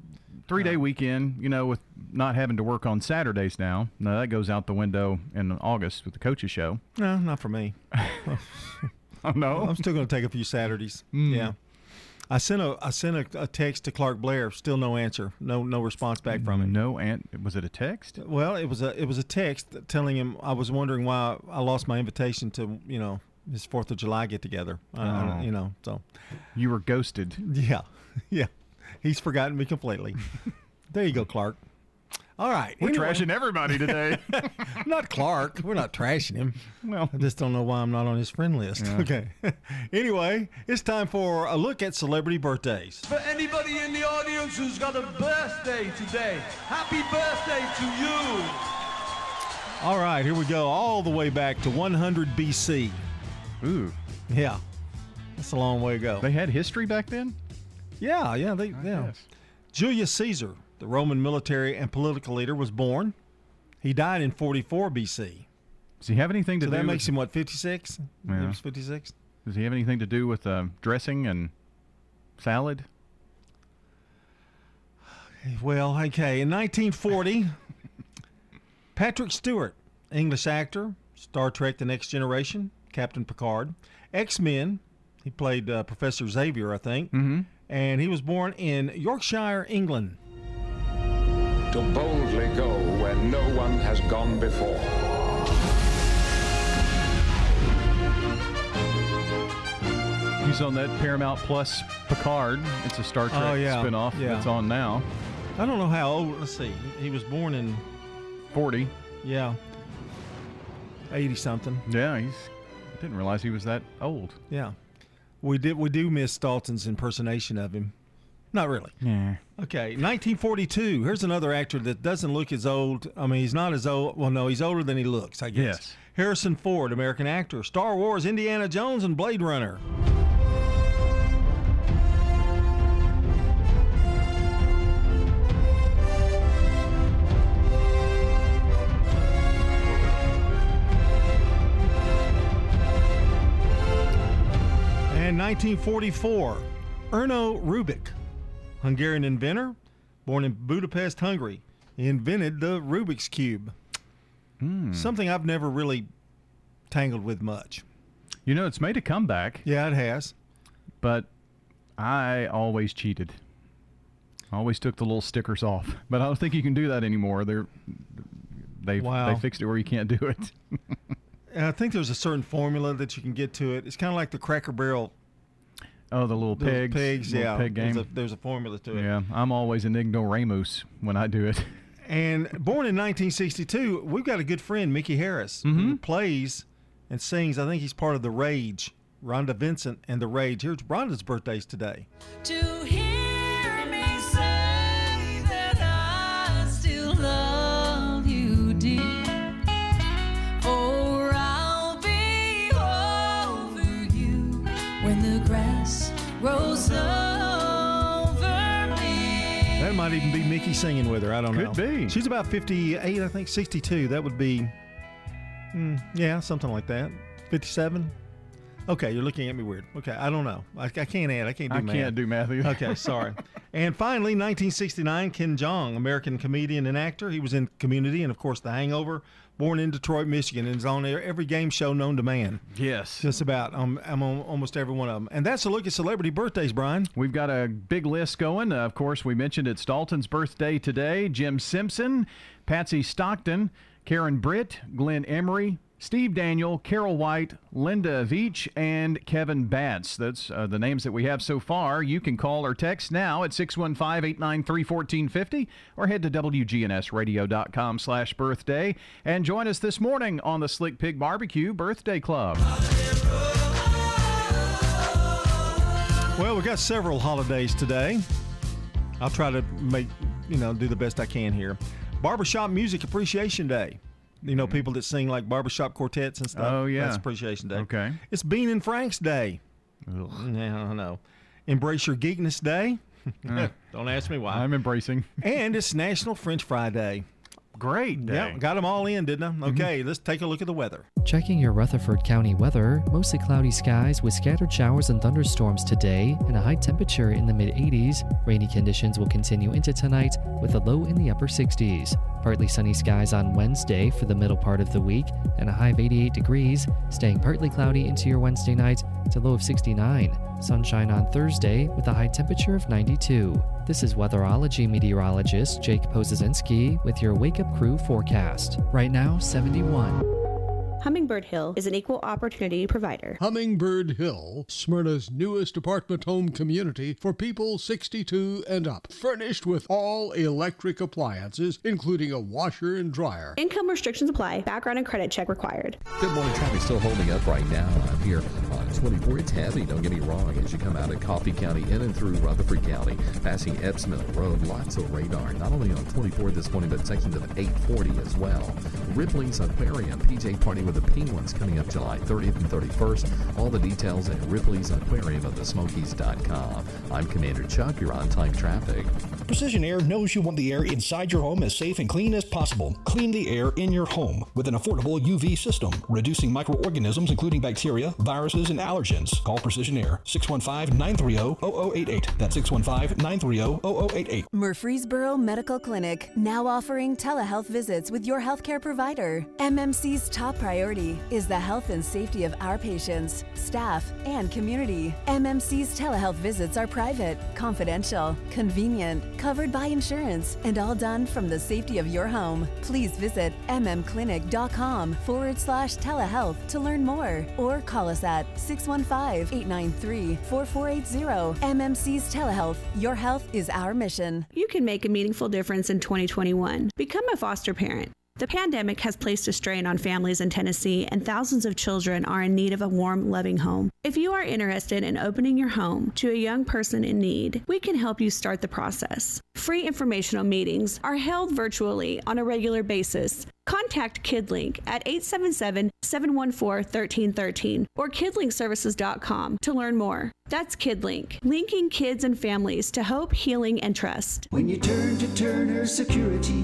Three day weekend, you know, with not having to work on Saturdays now. No, that goes out the window in August with the coaches show. No, not for me. Oh no, I'm still going to take a few Saturdays. Mm. Yeah. I sent a I sent a, a, text to Clark Blair. Still no answer. No no response back from him. No and was it a text? Well, it was a it was a text telling him I was wondering why I lost my invitation to you know his Fourth of July get together. Oh. you know, so you were ghosted. Yeah, yeah. He's forgotten me completely. there you go, Clark. All right. We're anyway. trashing everybody today. not Clark. We're not trashing him. Well, I just don't know why I'm not on his friend list. Yeah. Okay. anyway, it's time for a look at celebrity birthdays. For anybody in the audience who's got a birthday today, happy birthday to you. All right, here we go. All the way back to 100 BC. Ooh. Yeah. That's a long way to go. They had history back then? Yeah, yeah, they I yeah. Guess. Julius Caesar the Roman military and political leader, was born. He died in 44 BC. Does he have anything to so do? that makes him what 56? Yeah. He was 56. Does he have anything to do with uh, dressing and salad? Well, okay. In 1940, Patrick Stewart, English actor, Star Trek: The Next Generation, Captain Picard, X Men. He played uh, Professor Xavier, I think. Mm-hmm. And he was born in Yorkshire, England to boldly go where no one has gone before. He's on that Paramount Plus Picard. It's a Star oh, Trek oh, yeah. spinoff yeah. that's on now. I don't know how old. Let's see. He was born in 40. Yeah. 80 something. Yeah, he's I didn't realize he was that old. Yeah. We did we do miss Dalton's impersonation of him. Not really. Yeah. Okay, 1942. Here's another actor that doesn't look as old. I mean, he's not as old. Well, no, he's older than he looks, I guess. Yes. Harrison Ford, American actor. Star Wars, Indiana Jones, and Blade Runner. And 1944, Erno Rubik, Hungarian inventor, born in Budapest, Hungary. He invented the Rubik's Cube. Mm. Something I've never really tangled with much. You know, it's made a comeback. Yeah, it has. But I always cheated. I always took the little stickers off. But I don't think you can do that anymore. They're they wow. they fixed it where you can't do it. I think there's a certain formula that you can get to it. It's kind of like the Cracker Barrel Oh, the little pigs. Pigs, little yeah. Pig game. There's a, there's a, formula to it. Yeah, I'm always an ignoramus when I do it. And born in 1962, we've got a good friend, Mickey Harris, mm-hmm. who plays and sings. I think he's part of the Rage. Rhonda Vincent and the Rage. Here's Rhonda's birthdays today. To Mickey singing with her. I don't Could know. Could be. She's about 58, I think, 62. That would be, mm, yeah, something like that. 57. Okay, you're looking at me weird. Okay, I don't know. I, I can't add. I can't do I math. can't do math either. Okay, sorry. and finally, 1969, Ken Jeong, American comedian and actor. He was in Community and, of course, The Hangover. Born in Detroit, Michigan, and is on every game show known to man. Yes, just about. Um, I'm on almost every one of them. And that's a look at celebrity birthdays, Brian. We've got a big list going. Uh, of course, we mentioned it's Dalton's birthday today. Jim Simpson, Patsy Stockton, Karen Britt, Glenn Emery, Steve Daniel, Carol White, Linda Veach, and Kevin Batts. That's uh, the names that we have so far. You can call or text now at 615-893-1450 or head to WGNSradio.com slash birthday and join us this morning on the Slick Pig Barbecue Birthday Club. Well, we got several holidays today. I'll try to make, you know, do the best I can here. Barbershop Music Appreciation Day. You know, mm-hmm. people that sing like barbershop quartets and stuff. Oh, yeah. That's Appreciation Day. Okay. It's Bean and Frank's Day. Ugh. I don't know. Embrace Your Geekness Day. Don't ask me why. I'm embracing. and it's National French Fry Day. Great day. Yeah, got them all in, didn't I? Okay, mm-hmm. let's take a look at the weather. Checking your Rutherford County weather, mostly cloudy skies with scattered showers and thunderstorms today and a high temperature in the mid 80s. Rainy conditions will continue into tonight with a low in the upper 60s. Partly sunny skies on Wednesday for the middle part of the week and a high of 88 degrees, staying partly cloudy into your Wednesday night to low of 69. Sunshine on Thursday with a high temperature of 92. This is weatherology meteorologist Jake Pozesinski with your Wake Up Crew forecast. Right now, 71. Hummingbird Hill is an equal opportunity provider. Hummingbird Hill, Smyrna's newest apartment home community for people 62 and up. Furnished with all electric appliances, including a washer and dryer. Income restrictions apply. Background and credit check required. Good morning. Traffic still holding up right now. I'm here on 24. It's heavy, don't get me wrong, as you come out of Coffee County in and through Rutherford County, passing Epps Mill Road. Lots of radar, not only on 24 this morning, but sections of 840 as well. Ripley's Aquarium, PJ Party with the Penguins coming up July 30th and 31st. All the details at Ripley's Aquarium of the Smokies.com. I'm Commander Chuck. You're on time traffic. Precision Air knows you want the air inside your home as safe and clean as possible. Clean the air in your home with an affordable UV system, reducing microorganisms including bacteria, viruses, and allergens. Call Precision Air 615-930-0088. That's 615-930-0088. Murfreesboro Medical Clinic, now offering telehealth visits with your healthcare provider. MMC's top priority is the health and safety of our patients, staff, and community. MMC's telehealth visits are private, confidential, convenient, covered by insurance, and all done from the safety of your home. Please visit mmclinic.com forward slash telehealth to learn more or call us at 615 893 4480. MMC's Telehealth. Your health is our mission. You can make a meaningful difference in 2021. Become a foster parent. The pandemic has placed a strain on families in Tennessee, and thousands of children are in need of a warm, loving home. If you are interested in opening your home to a young person in need, we can help you start the process. Free informational meetings are held virtually on a regular basis. Contact KidLink at 877 714 1313 or kidlinkservices.com to learn more. That's KidLink, linking kids and families to hope, healing, and trust. When you turn to Turner Security,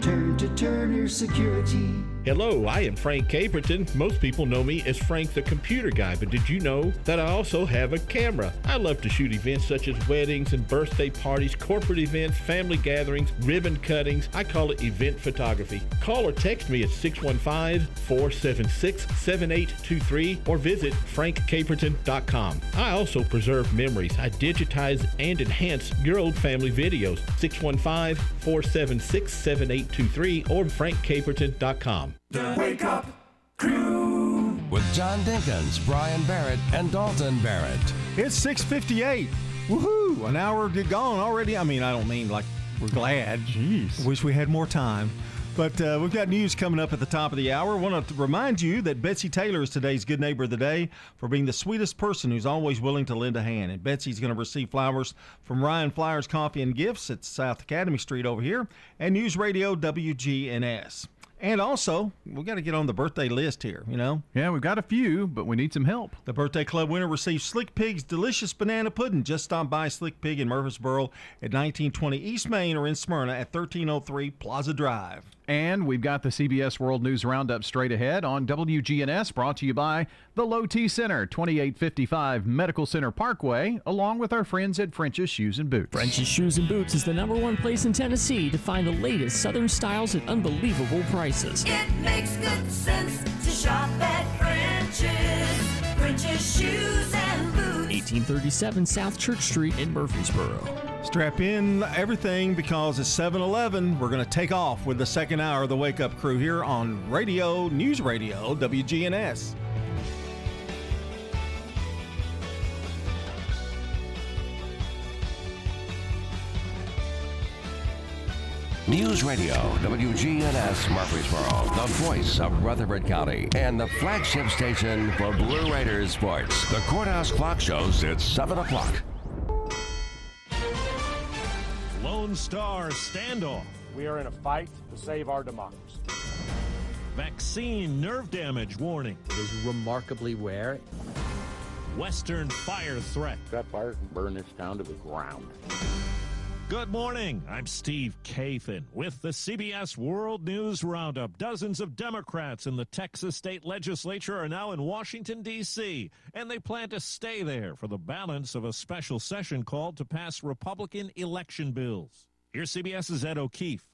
Turn to Turner Security. Hello, I am Frank Caperton. Most people know me as Frank the Computer Guy, but did you know that I also have a camera? I love to shoot events such as weddings and birthday parties, corporate events, family gatherings, ribbon cuttings. I call it event photography. Call or text me at 615 476 7823 or visit frankcaperton.com. I also preserve memories. I digitize and enhance your old family videos. 615 476 7823 or frankcaperton.com. The Wake Up Crew with John Dinkins, Brian Barrett, and Dalton Barrett. It's 658. Woohoo! An hour gone already. I mean, I don't mean like we're glad. Jeez. Wish we had more time. But uh, we've got news coming up at the top of the hour. want to remind you that Betsy Taylor is today's Good Neighbor of the Day for being the sweetest person who's always willing to lend a hand. And Betsy's going to receive flowers from Ryan Flowers Coffee and Gifts at South Academy Street over here and News Radio WGNS. And also, we've got to get on the birthday list here, you know? Yeah, we've got a few, but we need some help. The birthday club winner receives Slick Pig's delicious banana pudding. Just stop by Slick Pig in Murfreesboro at 1920 East Main or in Smyrna at 1303 Plaza Drive. And we've got the CBS World News Roundup straight ahead on WGNS, brought to you by the Low T Center, 2855 Medical Center Parkway, along with our friends at French's Shoes and Boots. French's Shoes and Boots is the number one place in Tennessee to find the latest Southern styles at unbelievable prices. It makes good sense to shop at French's. French's Shoes and Boots. 1837 South Church Street in Murfreesboro. Strap in everything because it's 7 Eleven. We're going to take off with the second hour of the Wake Up Crew here on Radio, News Radio, WGNS. News Radio, WGNS Murfreesboro, the voice of Rutherford County, and the flagship station for Blue Raiders sports. The Courthouse Clock shows it's 7 o'clock. Lone Star standoff. We are in a fight to save our democracy. Vaccine nerve damage warning. It is remarkably rare. Western fire threat. That fire can burn this town to the ground. Good morning. I'm Steve Kathan with the CBS World News Roundup. Dozens of Democrats in the Texas state legislature are now in Washington, D.C., and they plan to stay there for the balance of a special session called to pass Republican election bills. Here's CBS's Ed O'Keefe.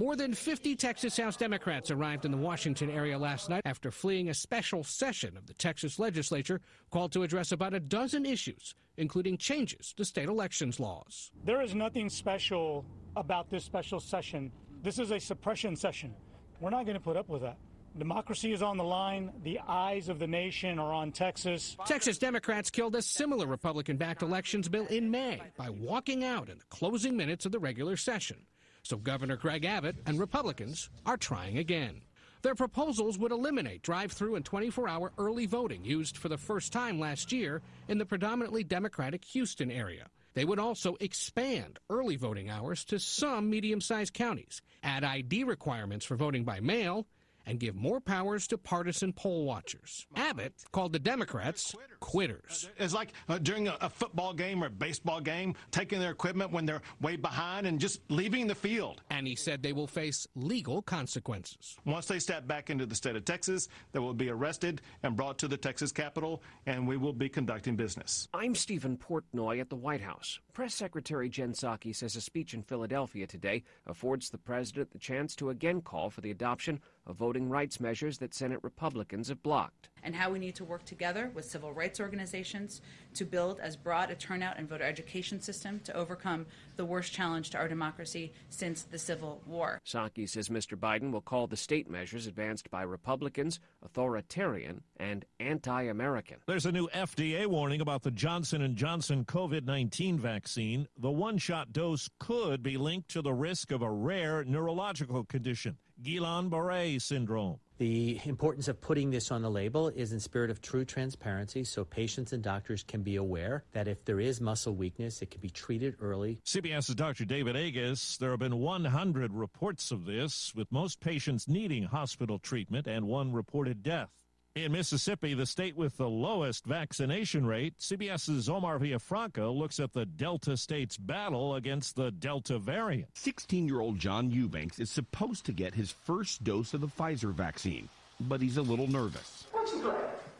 More than 50 Texas House Democrats arrived in the Washington area last night after fleeing a special session of the Texas legislature called to address about a dozen issues, including changes to state elections laws. There is nothing special about this special session. This is a suppression session. We're not going to put up with that. Democracy is on the line. The eyes of the nation are on Texas. Texas Democrats killed a similar Republican backed elections bill in May by walking out in the closing minutes of the regular session. So Governor Greg Abbott and Republicans are trying again. Their proposals would eliminate drive through and 24 hour early voting used for the first time last year in the predominantly Democratic Houston area. They would also expand early voting hours to some medium sized counties, add ID requirements for voting by mail, and give more powers to partisan poll watchers. Abbott called the Democrats quitters. It's like uh, during a, a, football game or a baseball game, taking their equipment when they're way behind and just leaving the field. And he said they will face legal consequences. Once they step back into the state of Texas, they will be arrested and brought to the Texas Capitol, and we will be conducting business. I'm Stephen Portnoy at the White House. Press Secretary Jen Psaki says a speech in Philadelphia today affords the president the chance to again call for the adoption of voting rights measures that Senate Republicans have blocked. And how we need to work together with civil rights organizations to build as broad a turnout and voter education system to overcome the worst challenge to our democracy since the Civil War. Psaki says Mr. Biden will call the state measures advanced by Republicans authoritarian and anti-American. There's a new FDA warning about the Johnson & Johnson COVID-19 vaccine. The one-shot dose could be linked to the risk of a rare neurological condition. Guillain-Barré syndrome. The importance of putting this on the label is in spirit of true transparency so patients and doctors can be aware that if there is muscle weakness, it can be treated early. CBS's Dr. David Agus. There have been 100 reports of this, with most patients needing hospital treatment and one reported death. In Mississippi, the state with the lowest vaccination rate, CBS's Omar Villafranca looks at the Delta state's battle against the Delta variant. 16 year old John Eubanks is supposed to get his first dose of the Pfizer vaccine, but he's a little nervous. What you play?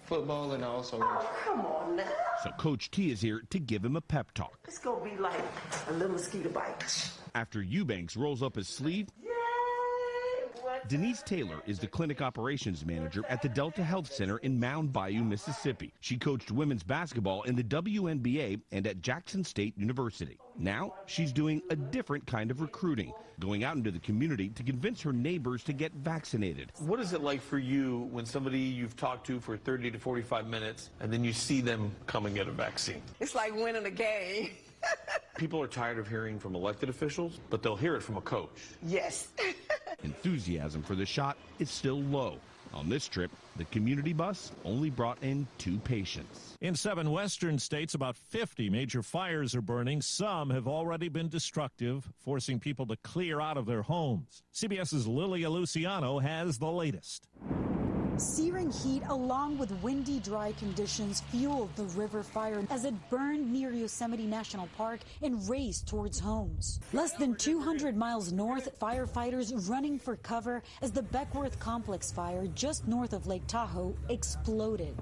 Football and also. Oh, come on now. So Coach T is here to give him a pep talk. It's going to be like a little mosquito bite. After Eubanks rolls up his sleeve, Denise Taylor is the clinic operations manager at the Delta Health Center in Mound Bayou, Mississippi. She coached women's basketball in the WNBA and at Jackson State University. Now she's doing a different kind of recruiting, going out into the community to convince her neighbors to get vaccinated. What is it like for you when somebody you've talked to for 30 to 45 minutes and then you see them come and get a vaccine? It's like winning a game. People are tired of hearing from elected officials, but they'll hear it from a coach. Yes. Enthusiasm for the shot is still low. On this trip, the community bus only brought in two patients. In seven western states, about 50 major fires are burning. Some have already been destructive, forcing people to clear out of their homes. CBS's Lilia Luciano has the latest. Searing heat along with windy, dry conditions fueled the river fire as it burned near Yosemite National Park and raced towards homes. Less than 200 miles north, firefighters running for cover as the Beckworth Complex fire just north of Lake Tahoe exploded.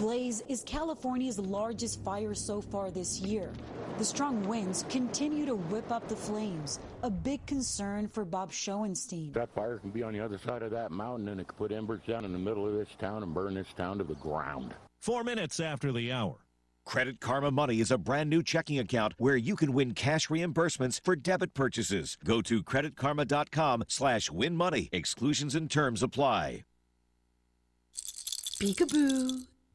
The blaze is California's largest fire so far this year. The strong winds continue to whip up the flames, a big concern for Bob Schoenstein. That fire can be on the other side of that mountain and it could put embers down in the middle of this town and burn this town to the ground. Four minutes after the hour. Credit Karma Money is a brand new checking account where you can win cash reimbursements for debit purchases. Go to creditkarma.com slash win money. Exclusions and terms apply. Peekaboo.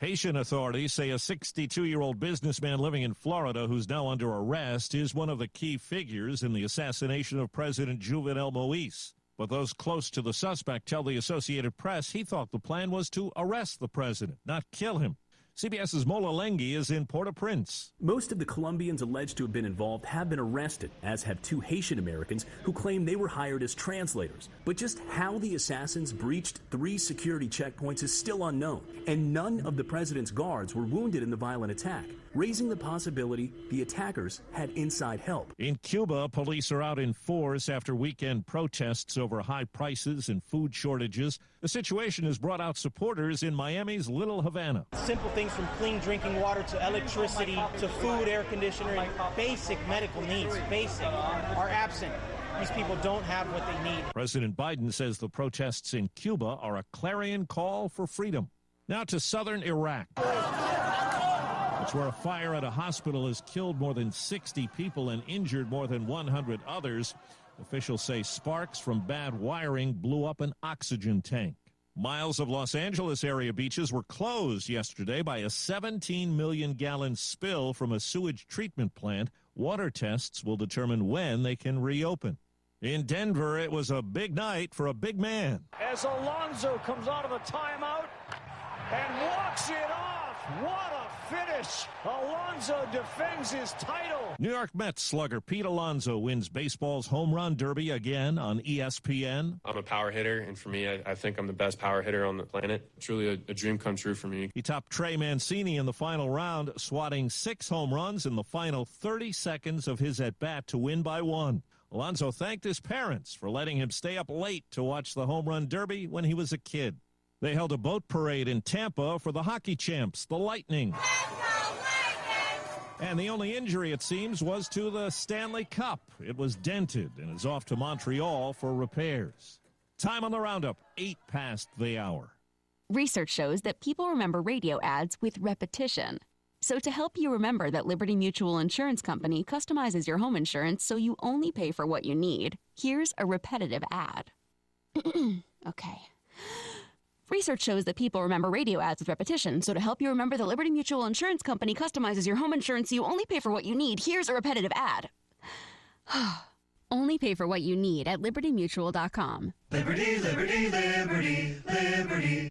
Haitian authorities say a 62 year old businessman living in Florida who's now under arrest is one of the key figures in the assassination of President Jovenel Moise. But those close to the suspect tell the Associated Press he thought the plan was to arrest the president, not kill him. CBS's Mola Lenghi is in Port-au-Prince. Most of the Colombians alleged to have been involved have been arrested, as have two Haitian Americans who claim they were hired as translators. But just how the assassins breached three security checkpoints is still unknown, and none of the president's guards were wounded in the violent attack, raising the possibility the attackers had inside help. In Cuba, police are out in force after weekend protests over high prices and food shortages. The situation has brought out supporters in Miami's Little Havana. Simple things from clean drinking water to electricity to food, air conditioner, basic medical needs, basic, are absent. These people don't have what they need. President Biden says the protests in Cuba are a clarion call for freedom. Now to southern Iraq. It's where a fire at a hospital has killed more than 60 people and injured more than 100 others. Officials say sparks from bad wiring blew up an oxygen tank. Miles of Los Angeles area beaches were closed yesterday by a 17 million gallon spill from a sewage treatment plant. Water tests will determine when they can reopen. In Denver, it was a big night for a big man. As Alonso comes out of a timeout and walks it off. What a finish! Alonso defends his title. New York Mets slugger Pete Alonso wins baseball's home run derby again on ESPN. I'm a power hitter, and for me, I, I think I'm the best power hitter on the planet. Truly a, a dream come true for me. He topped Trey Mancini in the final round, swatting six home runs in the final 30 seconds of his at bat to win by one. Alonso thanked his parents for letting him stay up late to watch the home run derby when he was a kid. They held a boat parade in Tampa for the hockey champs, the Lightning. And the only injury, it seems, was to the Stanley Cup. It was dented and is off to Montreal for repairs. Time on the roundup, eight past the hour. Research shows that people remember radio ads with repetition. So, to help you remember that Liberty Mutual Insurance Company customizes your home insurance so you only pay for what you need, here's a repetitive ad. okay. Research shows that people remember radio ads with repetition, so to help you remember the Liberty Mutual Insurance Company customizes your home insurance so you only pay for what you need, here's a repetitive ad. only pay for what you need at libertymutual.com. Liberty, liberty, liberty, liberty.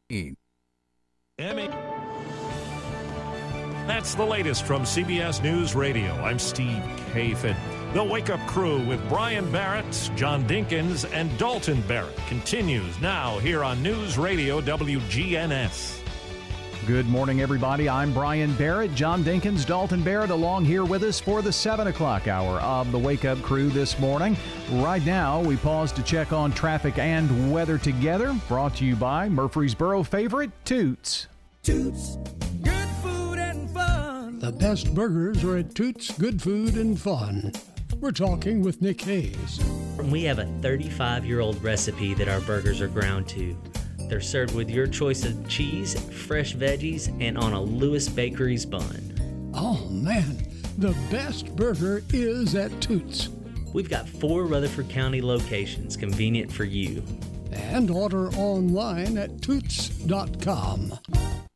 Emmy. That's the latest from CBS News Radio. I'm Steve Kathan. The Wake Up Crew with Brian Barrett, John Dinkins, and Dalton Barrett continues now here on News Radio WGNS. Good morning, everybody. I'm Brian Barrett. John Dinkins, Dalton Barrett, along here with us for the 7 o'clock hour of the Wake Up Crew this morning. Right now, we pause to check on traffic and weather together. Brought to you by Murfreesboro favorite Toots. Toots, good food and fun. The best burgers are at Toots Good Food and Fun. We're talking with Nick Hayes. We have a 35 year old recipe that our burgers are ground to. They're served with your choice of cheese, fresh veggies, and on a Lewis Bakery's bun. Oh man, the best burger is at Toots. We've got four Rutherford County locations convenient for you. And order online at toots.com.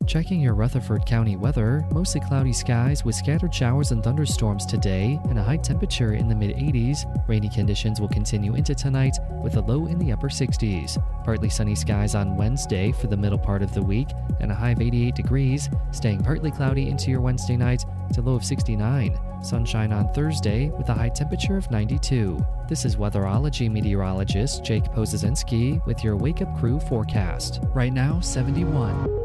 Checking your Rutherford County weather, mostly cloudy skies with scattered showers and thunderstorms today and a high temperature in the mid 80s. Rainy conditions will continue into tonight with a low in the upper 60s. Partly sunny skies on Wednesday for the middle part of the week and a high of 88 degrees, staying partly cloudy into your Wednesday night to low of 69. Sunshine on Thursday with a high temperature of 92. This is weatherology meteorologist Jake Pozesinski with your Wake Up Crew forecast. Right now, 71.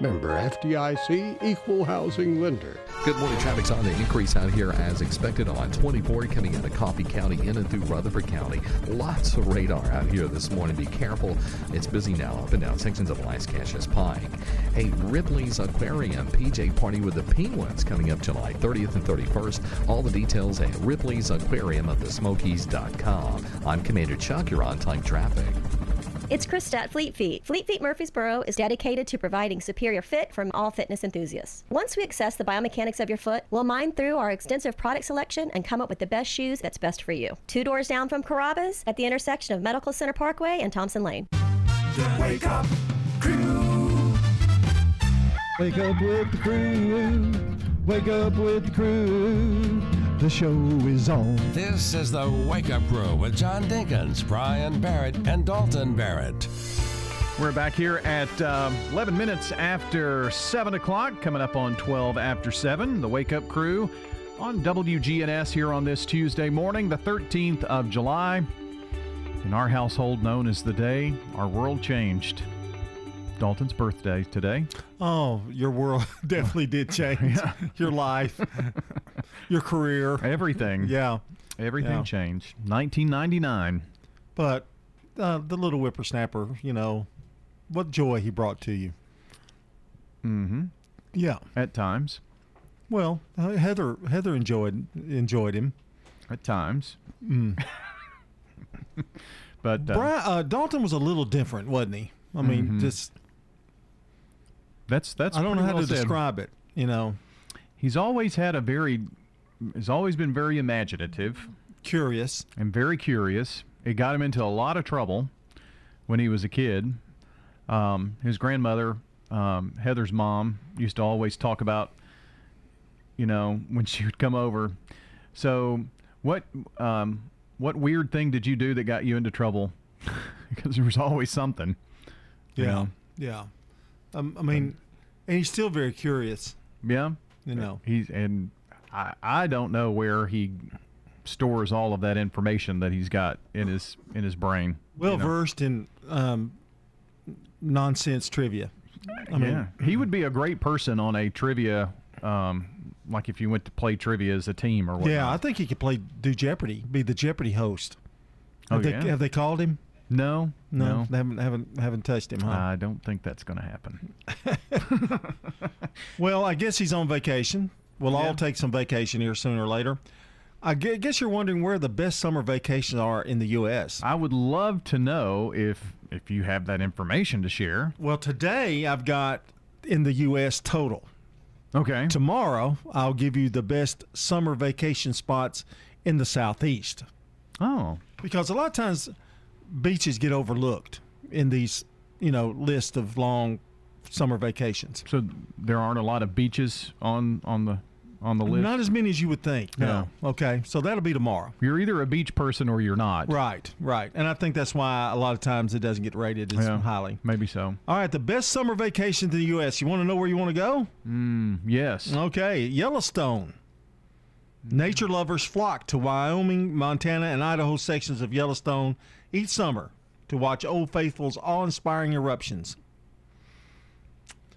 Member FDIC, equal housing lender. Good morning. Traffic's on the increase out here as expected on 24 coming out of Coffee County in and through Rutherford County. Lots of radar out here this morning. Be careful. It's busy now up and down sections of Lascassas Pike. Hey, Ripley's Aquarium PJ Party with the Penguins coming up July 30th and 31st. All the details at Ripley's Aquarium of the Smokies.com. I'm Commander Chuck. You're on time traffic. It's Krista at Fleet Feet. Fleet Feet Murfreesboro is dedicated to providing superior fit from all fitness enthusiasts. Once we assess the biomechanics of your foot, we'll mine through our extensive product selection and come up with the best shoes that's best for you. Two doors down from Carrabba's at the intersection of Medical Center Parkway and Thompson Lane. The Wake Up Crew. Wake up with the crew. Wake up with the crew. The show is on. This is the Wake Up Crew with John Dinkins, Brian Barrett, and Dalton Barrett. We're back here at uh, 11 minutes after 7 o'clock, coming up on 12 after 7. The Wake Up Crew on WGNS here on this Tuesday morning, the 13th of July. In our household, known as the day our world changed. Dalton's birthday today. Oh, your world definitely did change. Yeah. Your life, your career, everything. Yeah, Everything Yeah. changed. 1999. But uh, the little whippersnapper, you know, what joy he brought to you. Mm-hmm. Yeah. At times. Well, uh, Heather Heather enjoyed enjoyed him at times. Mm. But uh, Bri- uh, Dalton was a little different, wasn't he? I mean, Mhm. just that's that's. I don't know how well to said. describe it. You know, He's always had a very, he's always been very imaginative, curious, and very curious. It got him into a lot of trouble when he was a kid. Um, his grandmother, um, Heather's mom, used to always talk about, you know, when she would come over. So, what, um, what weird thing did you do that got you into trouble? because there was always something. you yeah, know? yeah. Um, I mean, and he's still very curious. Yeah. You know. He's and I I don't know where he stores all of that information that he's got in his in his brain. Well you know? versed in um, nonsense trivia. I mean, yeah, he would be a great person on a trivia, um, like if you went to play trivia as a team or whatnot. yeah, I think he could play do Jeopardy, be the Jeopardy host. Have Oh, they yeah? have they called him? No, No, no. they haven't haven't haven't touched him, huh? I don't think that's going to happen. Well, I guess he's on vacation. We'll Yeah. all take some vacation here sooner or later. I guess you're wondering where the best summer vacations are in the U.S. I would love to know if if you have that information to share. Well, today I've got in the U.S. total. Okay. Tomorrow I'll give you the best summer vacation spots in the Southeast. Oh. Because a lot of times beaches get overlooked in these, you know, list of long summer vacations. So there aren't a lot of beaches on on the on the list. Not as many as you would think. No. Okay. So that'll be tomorrow. You're either a beach person or you're not. Right, right. And I think that's why a lot of times it doesn't get rated as Yeah. highly. Maybe so. All right, the best summer vacation in the U.S. You want to know where you want to go? Mm, yes. Okay, Yellowstone. Nature lovers flock to Wyoming, Montana, and Idaho sections of Yellowstone each summer to watch Old Faithful's awe-inspiring eruptions.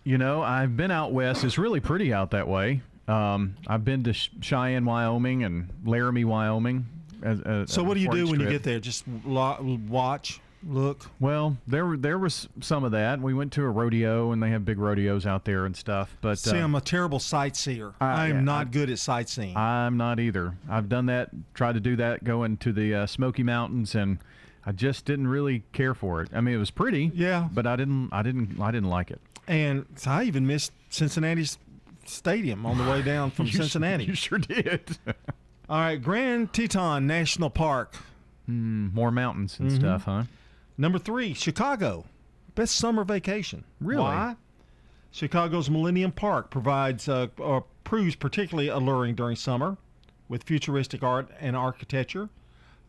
You know, I've been out west. It's really pretty out that way. Um, I've been to Cheyenne, Wyoming, and Laramie, Wyoming. As, as, So, what do you do when you get there? Just lo- watch, look. Well, there were- there was some of that. We went to a rodeo, and they have big rodeos out there and stuff. But See, uh, I'm a terrible sightseer. I am yeah, not I- good at sightseeing. I'm not either. I've done that, tried to do that, going to the uh, Smoky Mountains, and I just didn't really care for it. I mean, it was pretty, Yeah. but I didn't, I didn't, I didn't like it. And so I even missed Cincinnati's stadium on the way down from You sure- Cincinnati. you sure did. All right, Grand Teton National Park. Hmm, more mountains and Mhm. stuff, huh? Number three, Chicago. Best summer vacation. Really? Why? Chicago's Millennium Park provides uh, or proves particularly alluring during summer with futuristic art and architecture,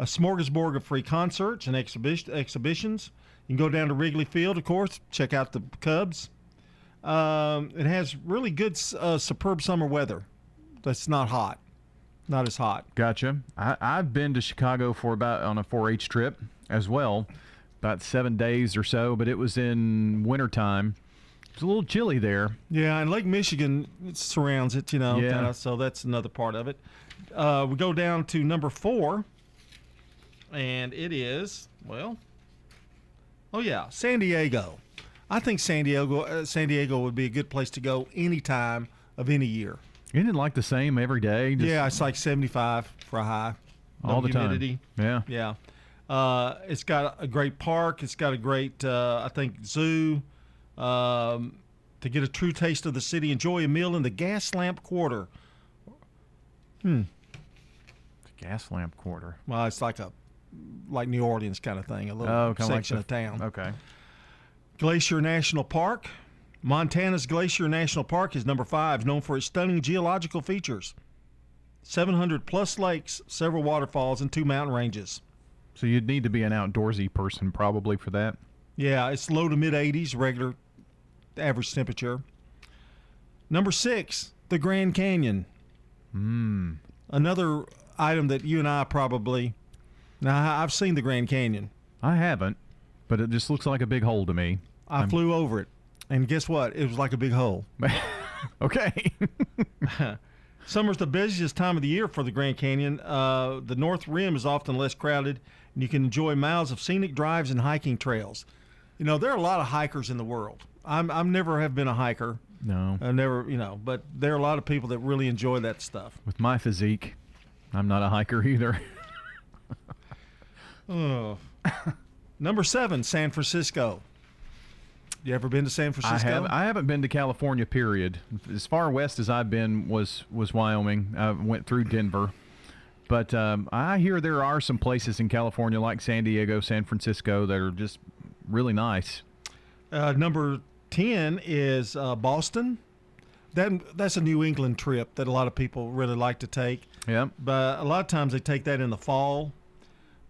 a smorgasbord of free concerts and exhibi- exhibitions. You can go down to Wrigley Field, of course, check out the Cubs. Um, it has really good, uh, superb summer weather. That's not hot, not as hot. Gotcha. I, I've been to Chicago for about on a 4-H trip as well, about seven days or so, but it was in wintertime. It's a little chilly there. Yeah, and Lake Michigan surrounds it, you know. Yeah. kinda, so that's another part of it. Uh, we go down to number four, and it is well. Oh yeah, San Diego. I think San Diego, uh, San Diego would be a good place to go any time of any year. Isn't it like the same every day? Just yeah, it's like seventy-five for a high. All the humidity. time. Yeah. Yeah. Uh, it's got a great park. It's got a great, uh, I think, zoo. Um, to get a true taste of the city, enjoy a meal in the Gas Lamp Quarter. Hmm. Gas lamp quarter. Well, it's like a like New Orleans kind of thing, a little Oh, kinda like section the- of town. Okay. Glacier National Park. Montana's Glacier National Park is number five, known for its stunning geological features. 700 plus lakes, several waterfalls, and two mountain ranges. So you'd need to be an outdoorsy person probably for that. Yeah, it's low to mid 80s, regular average temperature. Number six, the Grand Canyon. Hmm. Another item that you and I probably. Now, I've seen the Grand Canyon. I haven't, but it just looks like a big hole to me. I I'm- flew over it, and guess what? It was like a big hole. okay. Summer's the busiest time of the year for the Grand Canyon. Uh, the North Rim is often less crowded, and you can enjoy miles of scenic drives and hiking trails. You know, there are a lot of hikers in the world. I'm I'm never have been a hiker. No. I never, you know, but there are a lot of people that really enjoy that stuff. With my physique, I'm not a hiker either. Oh. Number seven, San Francisco. You ever been to San I Francisco? have I haven't been to California. Period. As far west as I've been was was Wyoming. I went through Denver, but um, I hear there are some places in California like San Diego, San Francisco that are just really nice. Uh, number ten is uh, Boston. That that's a New England trip that a lot of people really like to take. Yeah. But a lot of times they take that in the fall.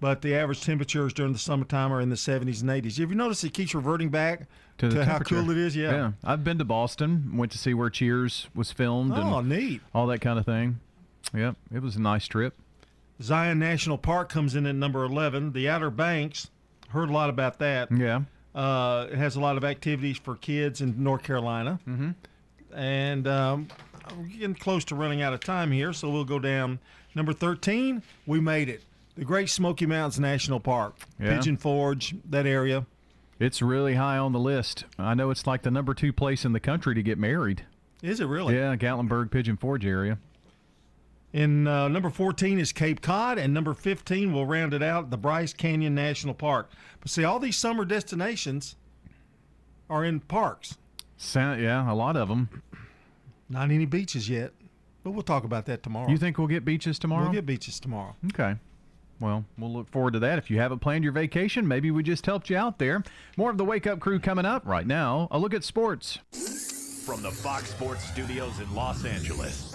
But the average temperatures during the summertime are in the 70s and 80s. Have you noticed it keeps reverting back To, the how temperature. cool it is? Yeah. yeah. I've been to Boston. Went to see where Cheers was filmed. Oh, and neat. All that kind of thing. Yep, it was a nice trip. Zion National Park comes in at number 11. The Outer Banks, heard a lot about that. Yeah. Uh, it has a lot of activities for kids in North Carolina. Mm-hmm. And um, we're getting close to running out of time here, so we'll go down. Number 13, we made it. The Great Smoky Mountains National Park, Yeah. Pigeon Forge, that area. It's really high on the list. I know it's like the number two place in the country to get married. Is it really? Yeah, Gatlinburg, Pigeon Forge area. And uh, number 14 is Cape Cod, and number 15 will round it out, the Bryce Canyon National Park. But see, all these summer destinations are in parks. Sound, yeah, a lot of them. Not any beaches yet, but we'll talk about that tomorrow. You think we'll get beaches tomorrow? We'll get beaches tomorrow. Okay. Well, we'll look forward to that. If you haven't planned your vacation, maybe we just helped you out there. More of the Wake Up Crew coming up right now. A look at sports. From the Fox Sports Studios in Los Angeles,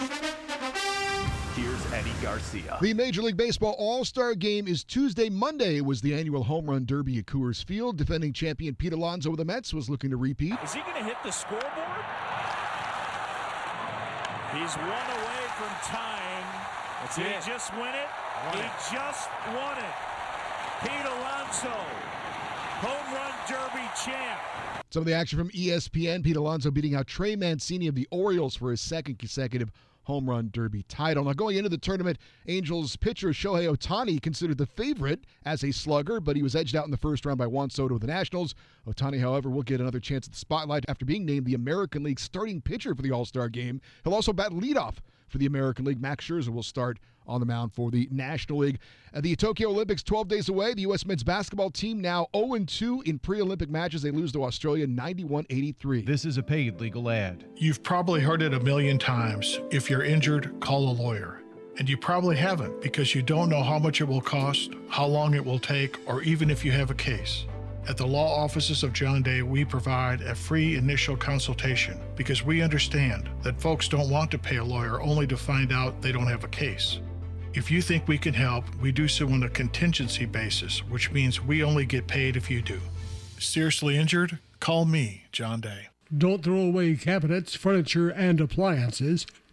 here's Eddie Garcia. The Major League Baseball All Star Game is Tuesday. Monday was the annual Home Run Derby at Coors Field. Defending champion Pete Alonso of the Mets was looking to repeat. Is he going to hit the scoreboard? He's one away from tying. That's Did it. he just win it? Won he it. just won it. Pete Alonso, home run derby champ. Some of the action from ESPN Pete Alonso beating out Trey Mancini of the Orioles for his second consecutive home run derby title. Now, going into the tournament, Angels pitcher Shohei Ohtani considered the favorite as a slugger, but he was edged out in the first round by Juan Soto of the Nationals. Ohtani, however, will get another chance at the spotlight after being named the American League starting pitcher for the All Star game. He'll also bat leadoff for the American League. Max Scherzer will start on the mound for the National League. Uh, the Tokyo Olympics 12 days away. The U.S. men's basketball team now 0-2 in pre-Olympic matches. They lose to Australia 91-83. This is a paid legal ad. You've probably heard it a million times. If you're injured, call a lawyer. And you probably haven't because you don't know how much it will cost, how long it will take, or even if you have a case. At the law offices of John Day, we provide a free initial consultation because we understand that folks don't want to pay a lawyer only to find out they don't have a case. If you think we can help, we do so on a contingency basis, which means we only get paid if you do. Seriously injured? Call me, John Day. Don't throw away cabinets, furniture, and appliances.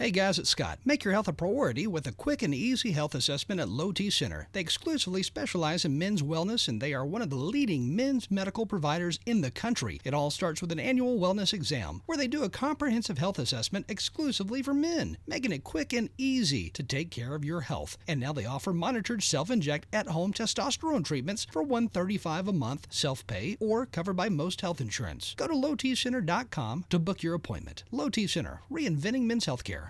Hey guys, it's Scott. Make your health a priority with a quick and easy health assessment at Low T Center. They exclusively specialize in men's wellness and they are one of the leading men's medical providers in the country. It all starts with an annual wellness exam where they do a comprehensive health assessment exclusively for men, making it quick and easy to take care of your health. And now they offer monitored self-inject at-home testosterone treatments for 135 a month, self-pay or covered by most health insurance. Go to lowtcenter.com to book your appointment. Low T Center, reinventing men's healthcare.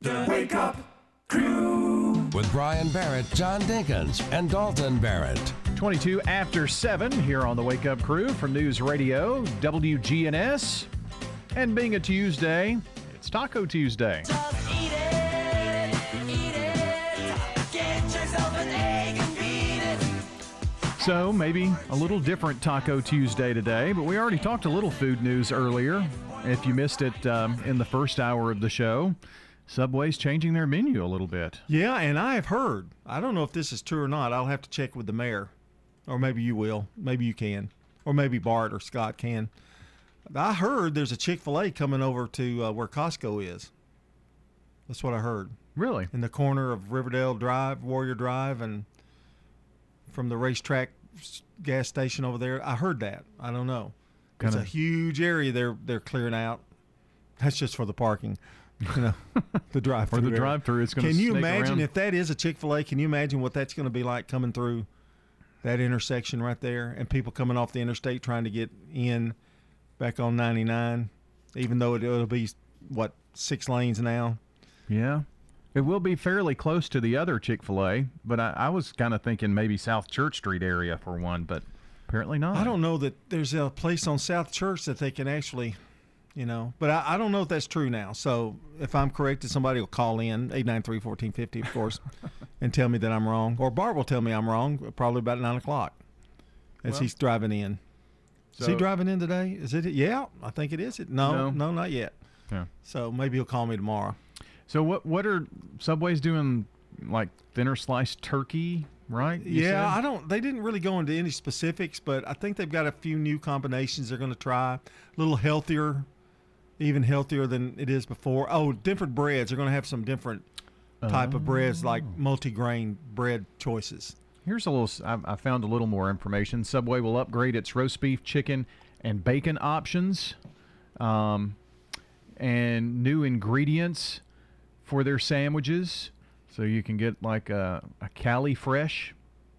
The Wake Up Crew. With Brian Barrett, John Dinkins, and Dalton Barrett. 22 after 7 here on the Wake Up Crew from News Radio, WGNS. And being a Tuesday, it's Taco Tuesday. So maybe a little different Taco Tuesday today, but we already talked a little food news earlier. If you missed it um, in the first hour of the show, Subway's changing their menu a little bit. Yeah, and I have heard. I don't know if this is true or not. I'll have to check with the mayor, or maybe you will. Maybe you can, or maybe Bart or Scott can. I heard there's a Chick Fil A coming over to uh, where Costco is. That's what I heard. Really? In the corner of Riverdale Drive, Warrior Drive, and from the racetrack gas station over there. I heard that. I don't know. Kinda- It's a huge area they're they're clearing out. That's just for the parking. You know, the drive For the drive-through, it's gonna Can you imagine around. if that is a Chick Fil A? Can you imagine what that's going to be like coming through that intersection right there, and people coming off the interstate trying to get in back on 99, even though it, it'll be what six lanes now. Yeah. It will be fairly close to the other Chick fil A, but I, I was kind of thinking maybe South Church Street area for one, but apparently not. I don't know that there's a place on South Church that they can actually, you know, but I, I don't know if that's true now. So if I'm corrected, somebody will call in 893-1450, of course, and tell me that I'm wrong. Or Bart will tell me I'm wrong, probably about 9 o'clock as Well- he's driving in. is he driving in today? Is it? Yeah, I think it is. It No, No. no, not yet. Yeah. So maybe he'll call me tomorrow. So what what are Subway's doing like thinner sliced turkey, right? Yeah, said? I don't. They didn't really go into any specifics, but I think they've got a few new combinations they're going to try. A little healthier, even healthier than it is before. Oh, different breads. They're going to have some different type of breads, like multi-grain bread choices. Here's a little—I found a little more information. Subway will upgrade its roast beef, chicken, and bacon options, um, and new ingredients for their sandwiches. So you can get like a, a Cali Fresh.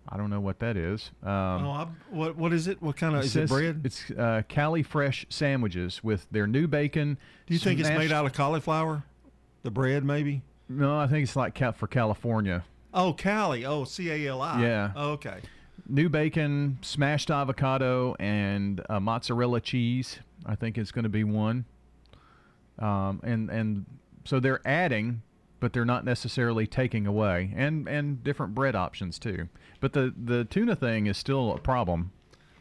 I don't know what that is. Um, oh, I, what what is it? What kind of is it bread? It's uh, Cali Fresh sandwiches with their new bacon. Do you think it's made out of cauliflower? The bread, maybe. No, I think it's like ca- for California. Oh, Cali. Oh, C A L I. Yeah. Oh, okay. New bacon, smashed avocado, and uh, mozzarella cheese. I think it's going to be one. Um, and and so they're adding but they're not necessarily taking away, and and different bread options too. But the the tuna thing is still a problem.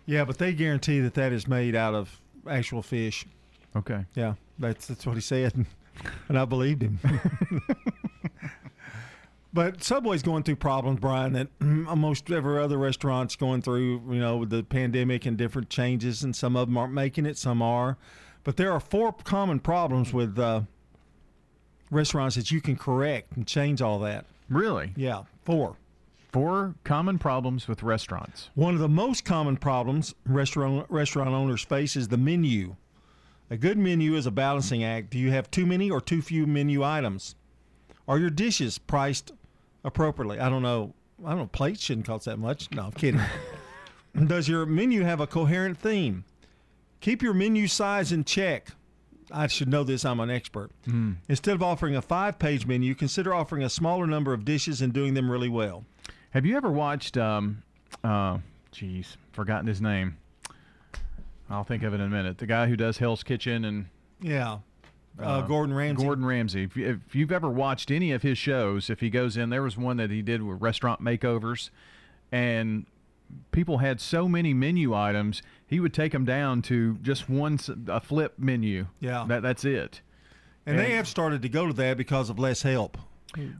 Yeah, but they guarantee that that is made out of actual fish. Okay. Yeah, that's that's what he said, and I believed him. but Subway's going through problems, Brian, that most every other restaurant's going through. You know, with the pandemic and different changes, and some of them aren't making it, some are. But there are four common problems with uh, restaurants that you can correct and change all that. Really? Yeah, four. Four common problems with restaurants. One of the most common problems restaurant restaurant owners face is the menu. A good menu is a balancing act. Do you have too many or too few menu items? Are your dishes priced appropriately? I don't know. I don't know. Plates shouldn't cost that much. No, I'm kidding. Does your menu have a coherent theme? Keep your menu size in check. I should know this. I'm an expert. Mm. Instead of offering a five page menu, consider offering a smaller number of dishes and doing them really well. Have you ever watched? Um, uh, geez, forgotten his name. I'll think of it in a minute. The guy who does Hell's Kitchen and Yeah. Uh, Gordon Ramsay. Gordon Ramsay. If, you, if you've ever watched any of his shows, if he goes in, there was one that he did with restaurant makeovers, and people had so many menu items, he would take them down to just one a flip menu. Yeah. that that's it. And, they have started to go to that because of less help.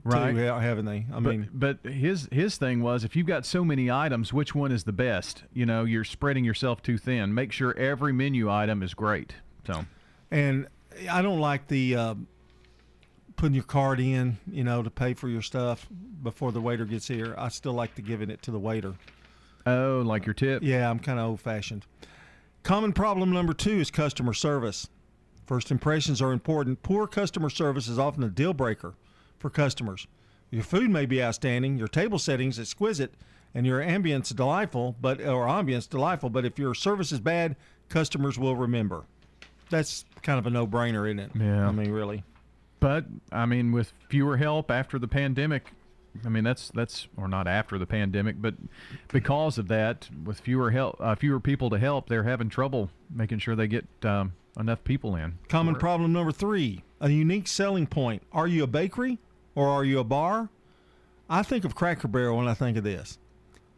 Right. Too, haven't they? I but, mean, but his his thing was if you've got so many items, which one is the best? You know, you're spreading yourself too thin. Make sure every menu item is great. So, and I don't like the uh, putting your card in, you know, to pay for your stuff before the waiter gets here. I still like to giving it to the waiter. Oh, like your tip. Yeah, I'm kind of old fashioned. Common problem number two is customer service. First impressions are important. Poor customer service is often a deal breaker for customers. Your food may be outstanding, your table settings exquisite, and your ambience delightful, but or ambience delightful. But if your service is bad, customers will remember. That's kind of a no-brainer, isn't it? Yeah. I mean, really. But I mean, with fewer help after the pandemic, I mean that's that's or not after the pandemic, but because of that, with fewer help, uh, fewer people to help, they're having trouble making sure they get um, enough people in. Common problem number three: a unique selling point. Are you a bakery or are you a bar? I think of Cracker Barrel when I think of this.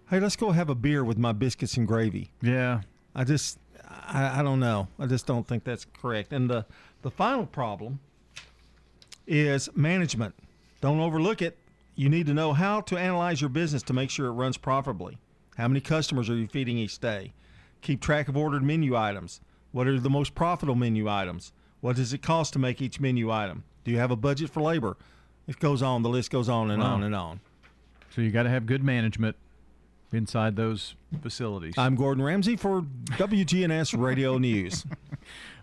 Hey, let's go have a beer with my biscuits and gravy. Yeah. I just, I, I don't know. I just don't think that's correct. And the, the final problem is management. Don't overlook it. You need to know how to analyze your business to make sure it runs profitably. How many customers are you feeding each day? Keep track of ordered menu items. What are the most profitable menu items? What does it cost to make each menu item? Do you have a budget for labor? It goes on. The list goes on and Wow. on and on. So you got to have good management inside those facilities. I'm Gordon Ramsay for WGNS Radio News.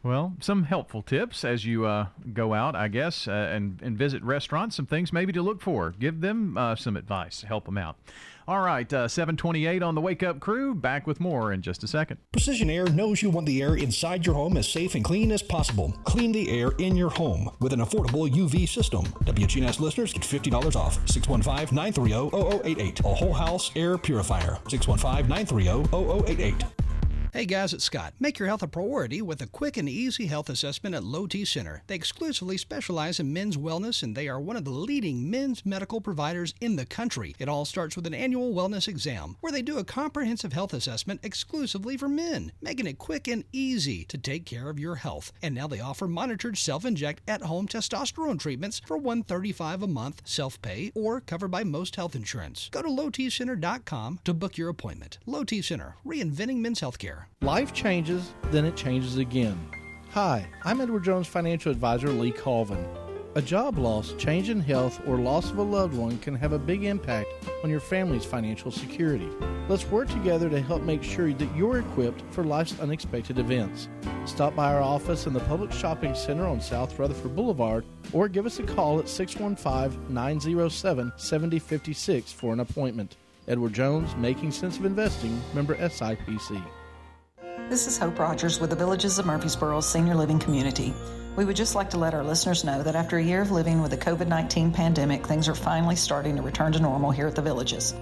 Well, some helpful tips as you uh, go out, I guess, uh, and, and visit restaurants. Some things maybe to look for. Give them uh, some advice. Help them out. All right, uh, 728 on the Wake Up Crew. Back with more in just a second. Precision Air knows you want the air inside your home as safe and clean as possible. Clean the air in your home with an affordable UV system. WGNS listeners get $50 off. 615 930 0088. A whole house air purifier. 615 930 0088. Hey guys, it's Scott. Make your health a priority with a quick and easy health assessment at Low T Center. They exclusively specialize in men's wellness and they are one of the leading men's medical providers in the country. It all starts with an annual wellness exam where they do a comprehensive health assessment exclusively for men, making it quick and easy to take care of your health. And now they offer monitored self-inject at-home testosterone treatments for 135 a month, self-pay or covered by most health insurance. Go to lowtcenter.com to book your appointment. Low T Center, reinventing men's healthcare. Life changes, then it changes again. Hi, I'm Edward Jones financial advisor Lee Colvin. A job loss, change in health, or loss of a loved one can have a big impact on your family's financial security. Let's work together to help make sure that you're equipped for life's unexpected events. Stop by our office in the Publix Shopping Center on South Rutherford Boulevard or give us a call at 615 907 7056 for an appointment. Edward Jones, Making Sense of Investing, member SIPC. This is Hope Rogers with the Villages of Murfreesboro Senior Living Community. We would just like to let our listeners know that after a year of living with the COVID 19 pandemic, things are finally starting to return to normal here at the Villages.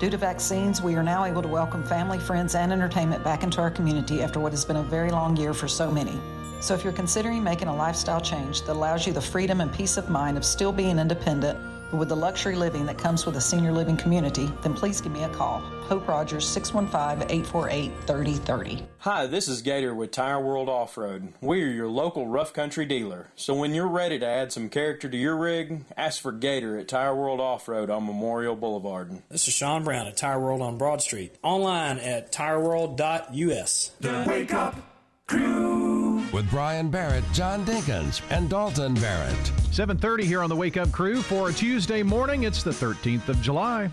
Due to vaccines, we are now able to welcome family, friends, and entertainment back into our community after what has been a very long year for so many. So if you're considering making a lifestyle change that allows you the freedom and peace of mind of still being independent, with the luxury living that comes with a senior living community, then please give me a call. Hope Rogers, 615 848 3030. Hi, this is Gator with Tire World Off Road. We are your local rough country dealer. So when you're ready to add some character to your rig, ask for Gator at Tire World Off Road on Memorial Boulevard. This is Sean Brown at Tire World on Broad Street. Online at tireworld.us. The Wake Up Crew. With Brian Barrett, John Dinkins, and Dalton Barrett. 7:30 here on the Wake Up Crew for a Tuesday morning. It's the 13th of July.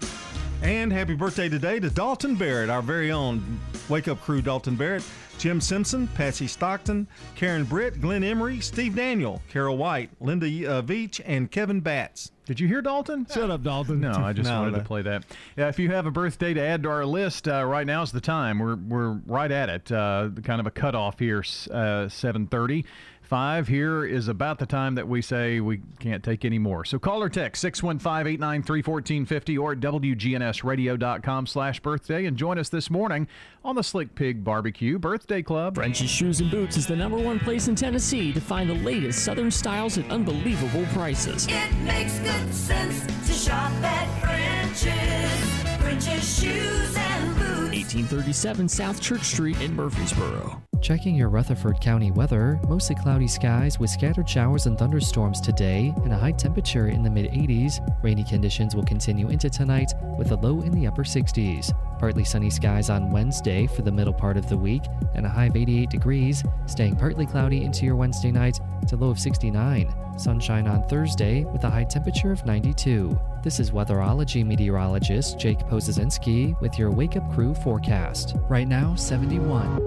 And happy birthday today to Dalton Barrett, our very own Wake Up Crew Dalton Barrett, Jim Simpson, Patsy Stockton, Karen Britt, Glenn Emery, Steve Daniel, Carol White, Linda uh, Veach, and Kevin Batts. Did you hear Dalton? Shut up, Dalton. No, I just No, wanted no. to play that. Yeah, if you have a birthday to add to our list, uh, right now's the time. We're we're right at it. Uh, kind of a cutoff here, uh, 7:30. Five here is about the time that we say we can't take any more. So call or text 615-893-1450 or at WGNSradio.com slash birthday and join us this morning on the Slick Pig Barbecue Birthday Club. French's Shoes and Boots is the number one place in Tennessee to find the latest Southern styles at unbelievable prices. It makes good sense to shop at French's. French's Shoes and Boots. 1837 South Church Street in Murfreesboro. Checking your Rutherford County weather, mostly cloudy skies with scattered showers and thunderstorms today and a high temperature in the mid 80s. Rainy conditions will continue into tonight with a low in the upper 60s. Partly sunny skies on Wednesday for the middle part of the week and a high of 88 degrees, staying partly cloudy into your Wednesday night to low of 69. Sunshine on Thursday with a high temperature of 92. This is weatherology meteorologist Jake Pozesinski with your Wake Up Crew forecast. Right now, 71.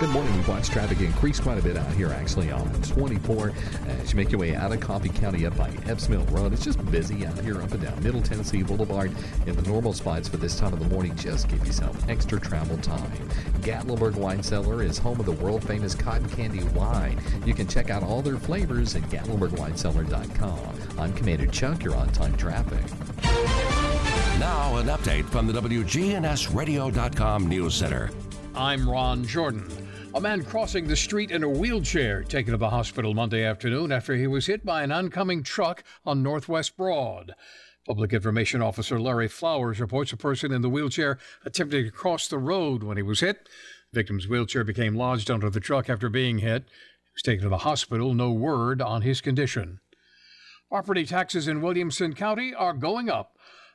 Good morning. We've watched traffic increase quite a bit out here, actually, on 24. As you make your way out of Coffee County up by Epps Mill Road, it's just busy out here up and down Middle Tennessee Boulevard. In the normal spots for this time of the morning, just give yourself extra travel time. Gatlinburg Wine Cellar is home of the world famous cotton candy wine. You can check out all their flavors at GatlinburgWineCellar.com. I'm Commander Chuck, your on time traffic. Now, an update from the WGNSradio.com News Center. I'm Ron Jordan. A man crossing the street in a wheelchair taken to the hospital Monday afternoon after he was hit by an oncoming truck on Northwest Broad. Public Information Officer Larry Flowers reports a person in the wheelchair attempting to cross the road when he was hit. The victim's wheelchair became lodged under the truck after being hit. He was taken to the hospital, no word on his condition. Property taxes in Williamson County are going up.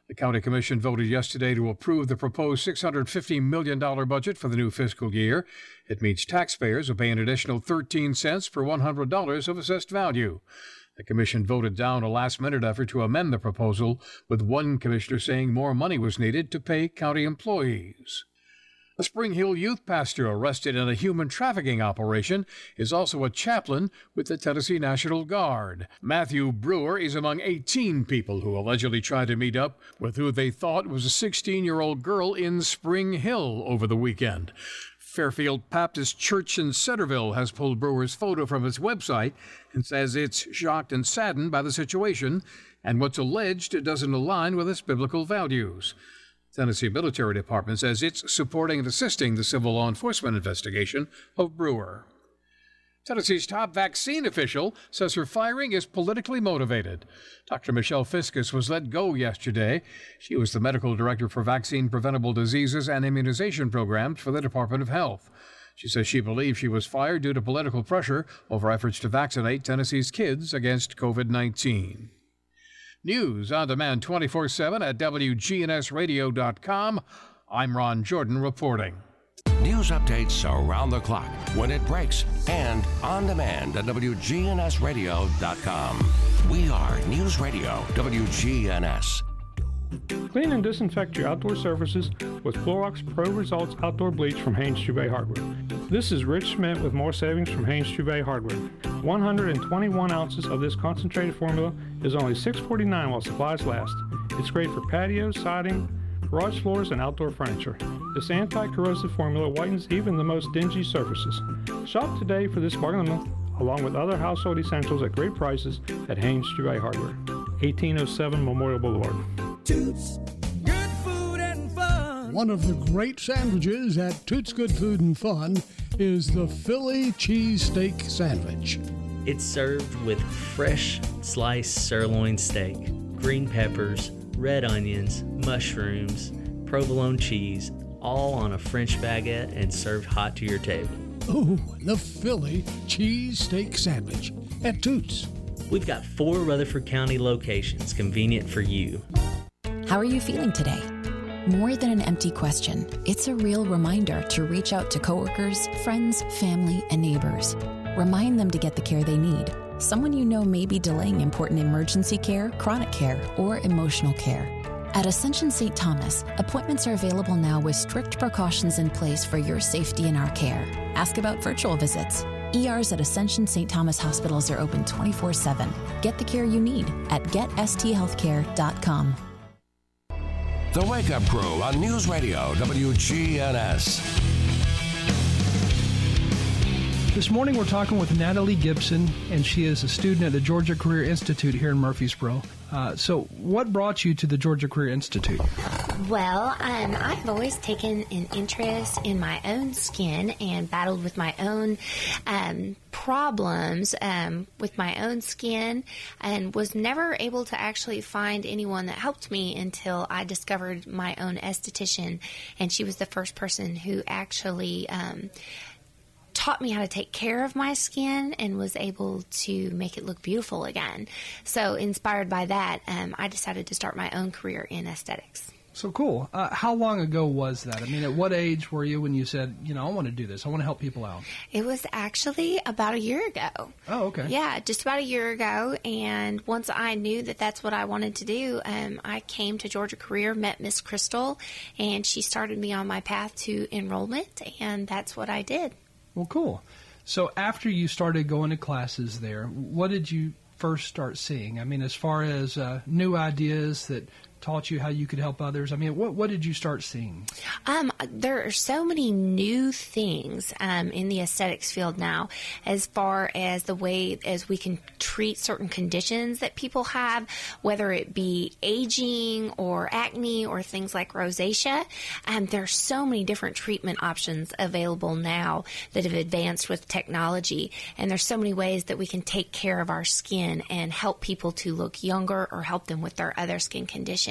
The county commission voted yesterday to approve the proposed $650 million budget for the new fiscal year. It means taxpayers will pay an additional 13 cents per $100 of assessed value. The commission voted down a last minute effort to amend the proposal, with one commissioner saying more money was needed to pay county employees. A Spring Hill youth pastor arrested in a human trafficking operation is also a chaplain with the Tennessee National Guard. Matthew Brewer is among 18 people who allegedly tried to meet up with who they thought was a 16 year old girl in Spring Hill over the weekend. Fairfield Baptist Church in Centerville has pulled Brewer's photo from its website and says it's shocked and saddened by the situation and what's alleged doesn't align with its biblical values. Tennessee Military Department says it's supporting and assisting the civil law enforcement investigation of Brewer. Tennessee's top vaccine official says her firing is politically motivated. Dr. Michelle Fiscus was let go yesterday. She was the medical director for vaccine preventable diseases and immunization programs for the Department of Health. She says she believes she was fired due to political pressure over efforts to vaccinate Tennessee's kids against COVID 19. News on demand 24 7 at WGNSradio.com. I'm Ron Jordan reporting. News updates around the clock, when it breaks, and on demand at WGNSradio.com. We are News Radio WGNS. Clean and disinfect your outdoor surfaces with Clorox Pro Results Outdoor Bleach from Haynes Trouvé Hardware. This is Rich Schmidt with more savings from Haynes Trouvé Hardware. 121 ounces of this concentrated formula is only $6.49 while supplies last. It's great for patios, siding, garage floors, and outdoor furniture. This anti-corrosive formula whitens even the most dingy surfaces. Shop today for this bargain of the month, along with other household essentials at great prices at Haynes Trouvé Hardware, 1807 Memorial Boulevard. Toots. Good food and fun. One of the great sandwiches at Toots Good Food and Fun is the Philly cheesesteak sandwich. It's served with fresh sliced sirloin steak, green peppers, red onions, mushrooms, provolone cheese, all on a French baguette and served hot to your table. Oh, the Philly cheesesteak sandwich at Toots. We've got four Rutherford County locations convenient for you. How are you feeling today? More than an empty question, it's a real reminder to reach out to coworkers, friends, family, and neighbors. Remind them to get the care they need. Someone you know may be delaying important emergency care, chronic care, or emotional care. At Ascension St. Thomas, appointments are available now with strict precautions in place for your safety and our care. Ask about virtual visits. ERs at Ascension St. Thomas hospitals are open 24 7. Get the care you need at getsthealthcare.com. The Wake Up Crew on News Radio WGNS. This morning we're talking with Natalie Gibson, and she is a student at the Georgia Career Institute here in Murfreesboro. Uh, so, what brought you to the Georgia Career Institute? Well, um, I've always taken an interest in my own skin and battled with my own um, problems um, with my own skin and was never able to actually find anyone that helped me until I discovered my own esthetician. And she was the first person who actually um, taught me how to take care of my skin and was able to make it look beautiful again. So, inspired by that, um, I decided to start my own career in aesthetics. So cool. Uh, how long ago was that? I mean, at what age were you when you said, you know, I want to do this? I want to help people out. It was actually about a year ago. Oh, okay. Yeah, just about a year ago. And once I knew that that's what I wanted to do, um, I came to Georgia Career, met Miss Crystal, and she started me on my path to enrollment, and that's what I did. Well, cool. So after you started going to classes there, what did you first start seeing? I mean, as far as uh, new ideas that taught you how you could help others? I mean, what what did you start seeing? Um, there are so many new things um, in the aesthetics field now, as far as the way as we can treat certain conditions that people have, whether it be aging or acne or things like rosacea. Um, there are so many different treatment options available now that have advanced with technology, and there's so many ways that we can take care of our skin and help people to look younger or help them with their other skin conditions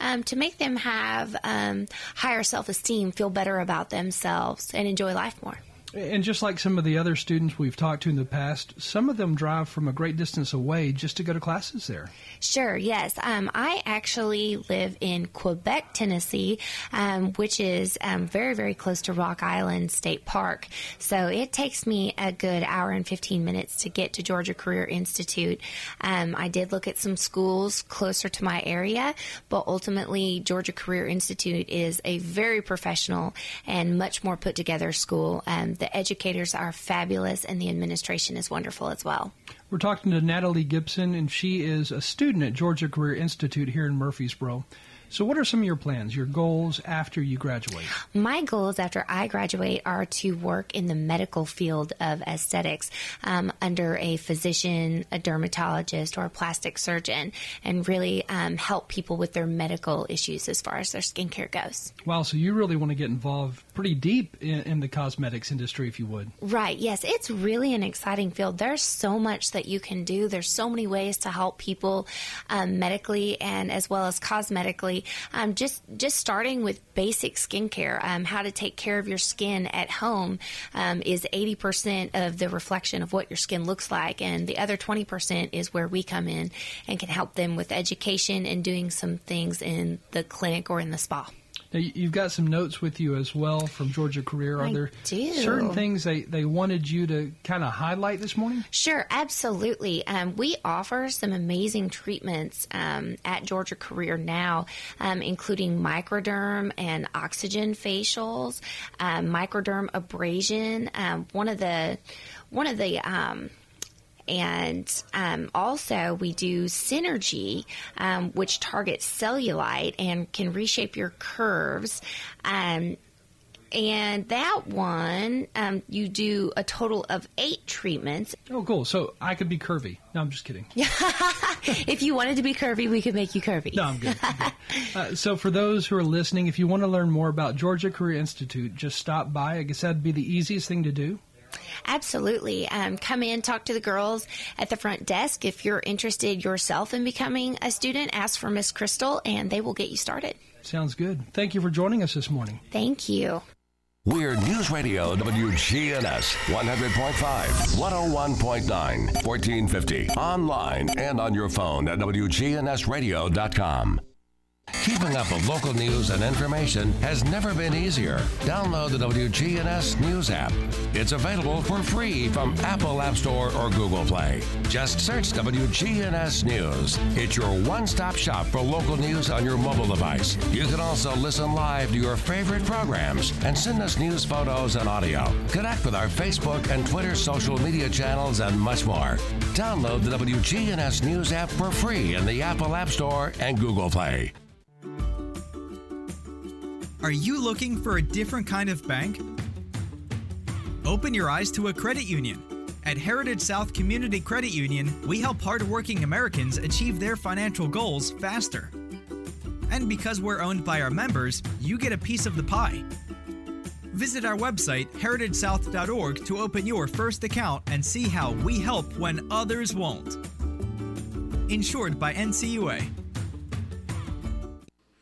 um, to make them have um, higher self esteem, feel better about themselves, and enjoy life more. And just like some of the other students we've talked to in the past, some of them drive from a great distance away just to go to classes there. Sure, yes. Um, I actually live in Quebeck, Tennessee, um, which is um, very, very close to Rock Island State Park. So it takes me a good hour and 15 minutes to get to Georgia Career Institute. Um, I did look at some schools closer to my area, but ultimately, Georgia Career Institute is a very professional and much more put together school. Um, the educators are fabulous, and the administration is wonderful as well. We're talking to Natalie Gibson, and she is a student at Georgia Career Institute here in Murfreesboro. So, what are some of your plans, your goals after you graduate? My goals after I graduate are to work in the medical field of aesthetics um, under a physician, a dermatologist, or a plastic surgeon, and really um, help people with their medical issues as far as their skincare goes. Wow, so you really want to get involved pretty deep in, in the cosmetics industry, if you would. Right, yes, it's really an exciting field. There's so much that you can do, there's so many ways to help people um, medically and as well as cosmetically um, just just starting with basic skincare, um, how to take care of your skin at home um, is 80% of the reflection of what your skin looks like, and the other 20% is where we come in and can help them with education and doing some things in the clinic or in the spa. Now, you've got some notes with you as well from Georgia Career. Are I there do. certain things they, they wanted you to kind of highlight this morning? Sure, absolutely. Um, we offer some amazing treatments um, at Georgia Career now, um, including microderm and oxygen facials, um, microderm abrasion. Um, one of the one of the um, and um, also we do synergy um, which targets cellulite and can reshape your curves um, And that one, um, you do a total of eight treatments. Oh, cool. So I could be curvy. No, I'm just kidding. if you wanted to be curvy, we could make you curvy. No, I'm good. I'm good. Uh, so for those who are listening, if you want to learn more about Georgia Career Institute, just stop by. I guess that'd be the easiest thing to do. Absolutely. Um, come in, talk to the girls at the front desk. If you're interested yourself in becoming a student, ask for Miss Crystal and they will get you started. Sounds good. Thank you for joining us this morning. Thank you. We're News Radio WGNS 100.5, 101.9, 1450. Online and on your phone at WGNSradio.com. Keeping up with local news and information has never been easier. Download the WGNS News app. It's available for free from Apple App Store or Google Play. Just search WGNS News. It's your one stop shop for local news on your mobile device. You can also listen live to your favorite programs and send us news photos and audio. Connect with our Facebook and Twitter social media channels and much more. Download the WGNS News app for free in the Apple App Store and Google Play. Are you looking for a different kind of bank? Open your eyes to a credit union. At Heritage South Community Credit Union, we help hardworking Americans achieve their financial goals faster. And because we're owned by our members, you get a piece of the pie. Visit our website, heritagesouth.org, to open your first account and see how we help when others won't. Insured by NCUA.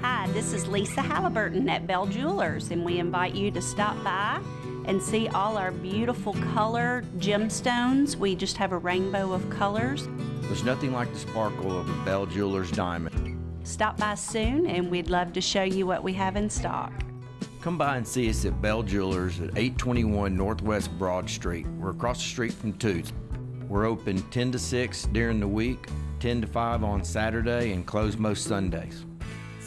Hi, this is Lisa Halliburton at Bell Jewelers, and we invite you to stop by and see all our beautiful color gemstones. We just have a rainbow of colors. There's nothing like the sparkle of a Bell Jewelers diamond. Stop by soon, and we'd love to show you what we have in stock. Come by and see us at Bell Jewelers at 821 Northwest Broad Street. We're across the street from Toots. We're open 10 to 6 during the week, 10 to 5 on Saturday, and close most Sundays.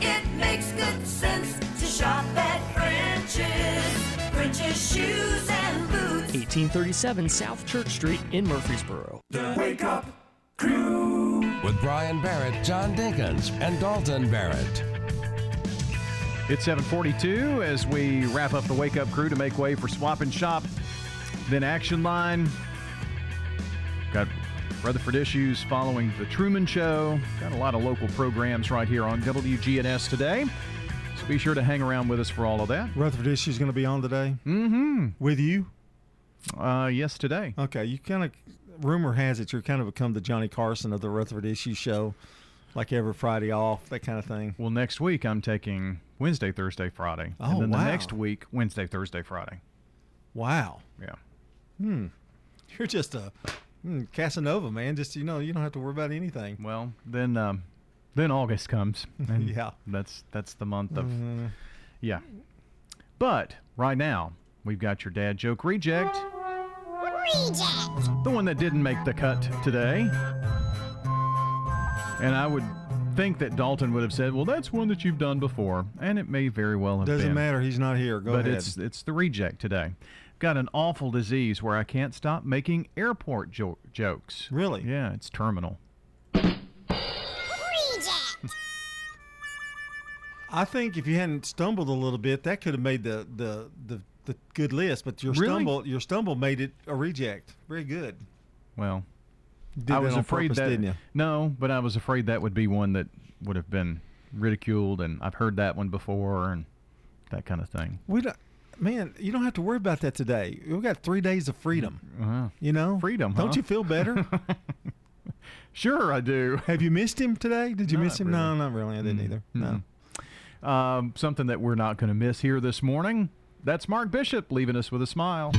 It makes good sense to shop at French's. French's shoes and boots. 1837 South Church Street in Murfreesboro. The Wake Up Crew with Brian Barrett, John Dinkins, and Dalton Barrett. It's 742 as we wrap up the Wake Up Crew to make way for Swap and Shop. Then Action Line. Got Rutherford issues following The Truman Show. Got a lot of local programs right here on WGNS today. So be sure to hang around with us for all of that. Rutherford Issues going to be on today. Mm-hmm. With you? Uh, yes, today. Okay, you kind of. Rumor has it you're kind of become the Johnny Carson of the Rutherford Issues show, like every Friday off, that kind of thing. Well, next week I'm taking Wednesday, Thursday, Friday. Oh, and then wow. the next week, Wednesday, Thursday, Friday. Wow. Yeah. Hmm. You're just a hmm, Casanova, man. Just you know, you don't have to worry about anything. Well, then, um, then August comes. And Yeah. That's that's the month of. Mhm. Yeah. But right now we've got your dad joke reject. Reject. The one that didn't make the cut today. And I would think that Dalton would have said, "Well, that's one that you've done before," and it may very well have Doesn't been. matter. He's not here. Go but ahead. But it's it's the reject today. Got an awful disease where I can't stop making airport jo- jokes. Really? Yeah, it's terminal. Reject I think if you hadn't stumbled a little bit, that could have made the the the, the good list. But your Really? stumble your stumble made it a reject. Very good. Well, I was afraid purpose, that didn't you? no, but I was afraid that would be one that would have been ridiculed, and I've heard that one before, and that kind of thing. We don't, man. You don't have to worry about that today. We've got three days of freedom. Uh-huh. You know, Freedom, Don't huh? you feel better? Sure, I do. Have you missed him today? Did you Not miss him? really. No, not really. I didn't either. No. Um, something that we're not going to miss here this morning. That's Mark Bishop leaving us with a smile.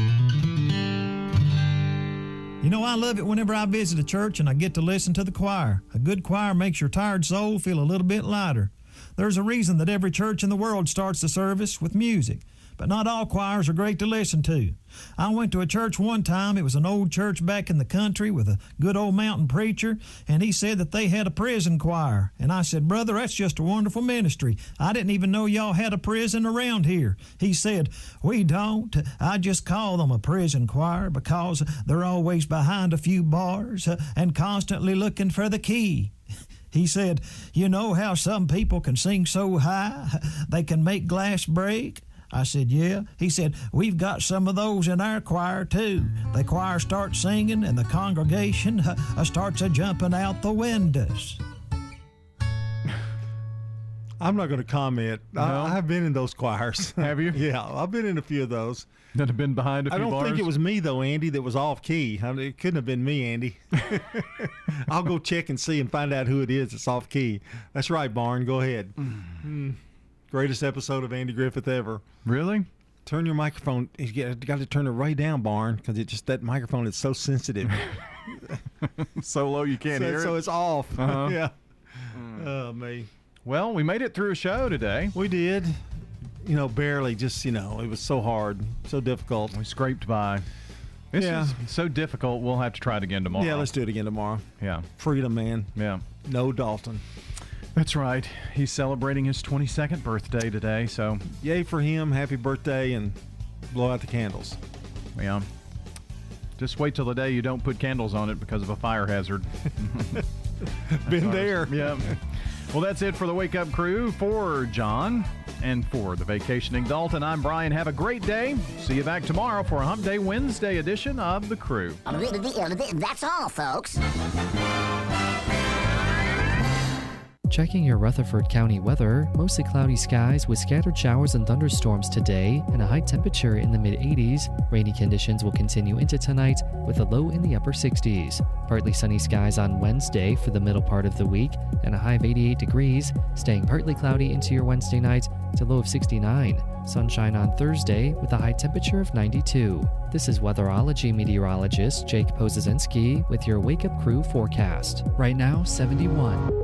You know, I love it whenever I visit a church and I get to listen to the choir. A good choir makes your tired soul feel a little bit lighter. There's a reason that every church in the world starts the service with music, but not all choirs are great to listen to. I went to a church one time. It was an old church back in the country with a good old mountain preacher, and he said that they had a prison choir. And I said, Brother, that's just a wonderful ministry. I didn't even know y'all had a prison around here. He said, We don't. I just call them a prison choir because they're always behind a few bars uh, and constantly looking for the key. He said, You know how some people can sing so high they can make glass break? I said, Yeah. He said, We've got some of those in our choir too. The choir starts singing and the congregation uh, starts a jumping out the windows. I'm not going to comment. No? I, I've been in those choirs. Have you? yeah, I've been in a few of those. That have been behind a I few I don't bars? think it was me though, Andy, that was off key. I mean, it couldn't have been me, Andy. I'll go check and see and find out who it is that's off key. That's right, Barn. Go ahead. Mm. Greatest episode of Andy Griffith ever. Really? Turn your microphone. You got got to turn it right down, Barn, because it just that microphone is so sensitive. so low you can't so, hear so it. it's off. Uh-huh. yeah. Oh me. Well, we made it through a show today. We did. You know, barely. Just you know, it was so hard, so difficult. We scraped by. This Yeah. is so difficult. We'll have to try it again tomorrow. Yeah, let's do it again tomorrow. Yeah. Freedom, man. Yeah. No Dalton. That's right. He's celebrating his 22nd birthday today, so Yay for him. Happy birthday and blow out the candles. yeah. Just wait till the day you don't put candles on it because of a fire hazard. Been there. Yeah. Well, that's it for the Wake Up Crew. For John and for the Vacationing Dalton, I'm Brian. Have a great day. See you back tomorrow for a Hump Day Wednesday edition of The Crew. That's all, folks. Checking your Rutherford County weather, mostly cloudy skies with scattered showers and thunderstorms today and a high temperature in the mid 80s. Rainy conditions will continue into tonight with a low in the upper 60s. Partly sunny skies on Wednesday for the middle part of the week and a high of 88 degrees, staying partly cloudy into your Wednesday night to low of 69. Sunshine on Thursday with a high temperature of 92. This is weatherology meteorologist Jake Pozesinski with your Wake Up Crew forecast. Right now, 71.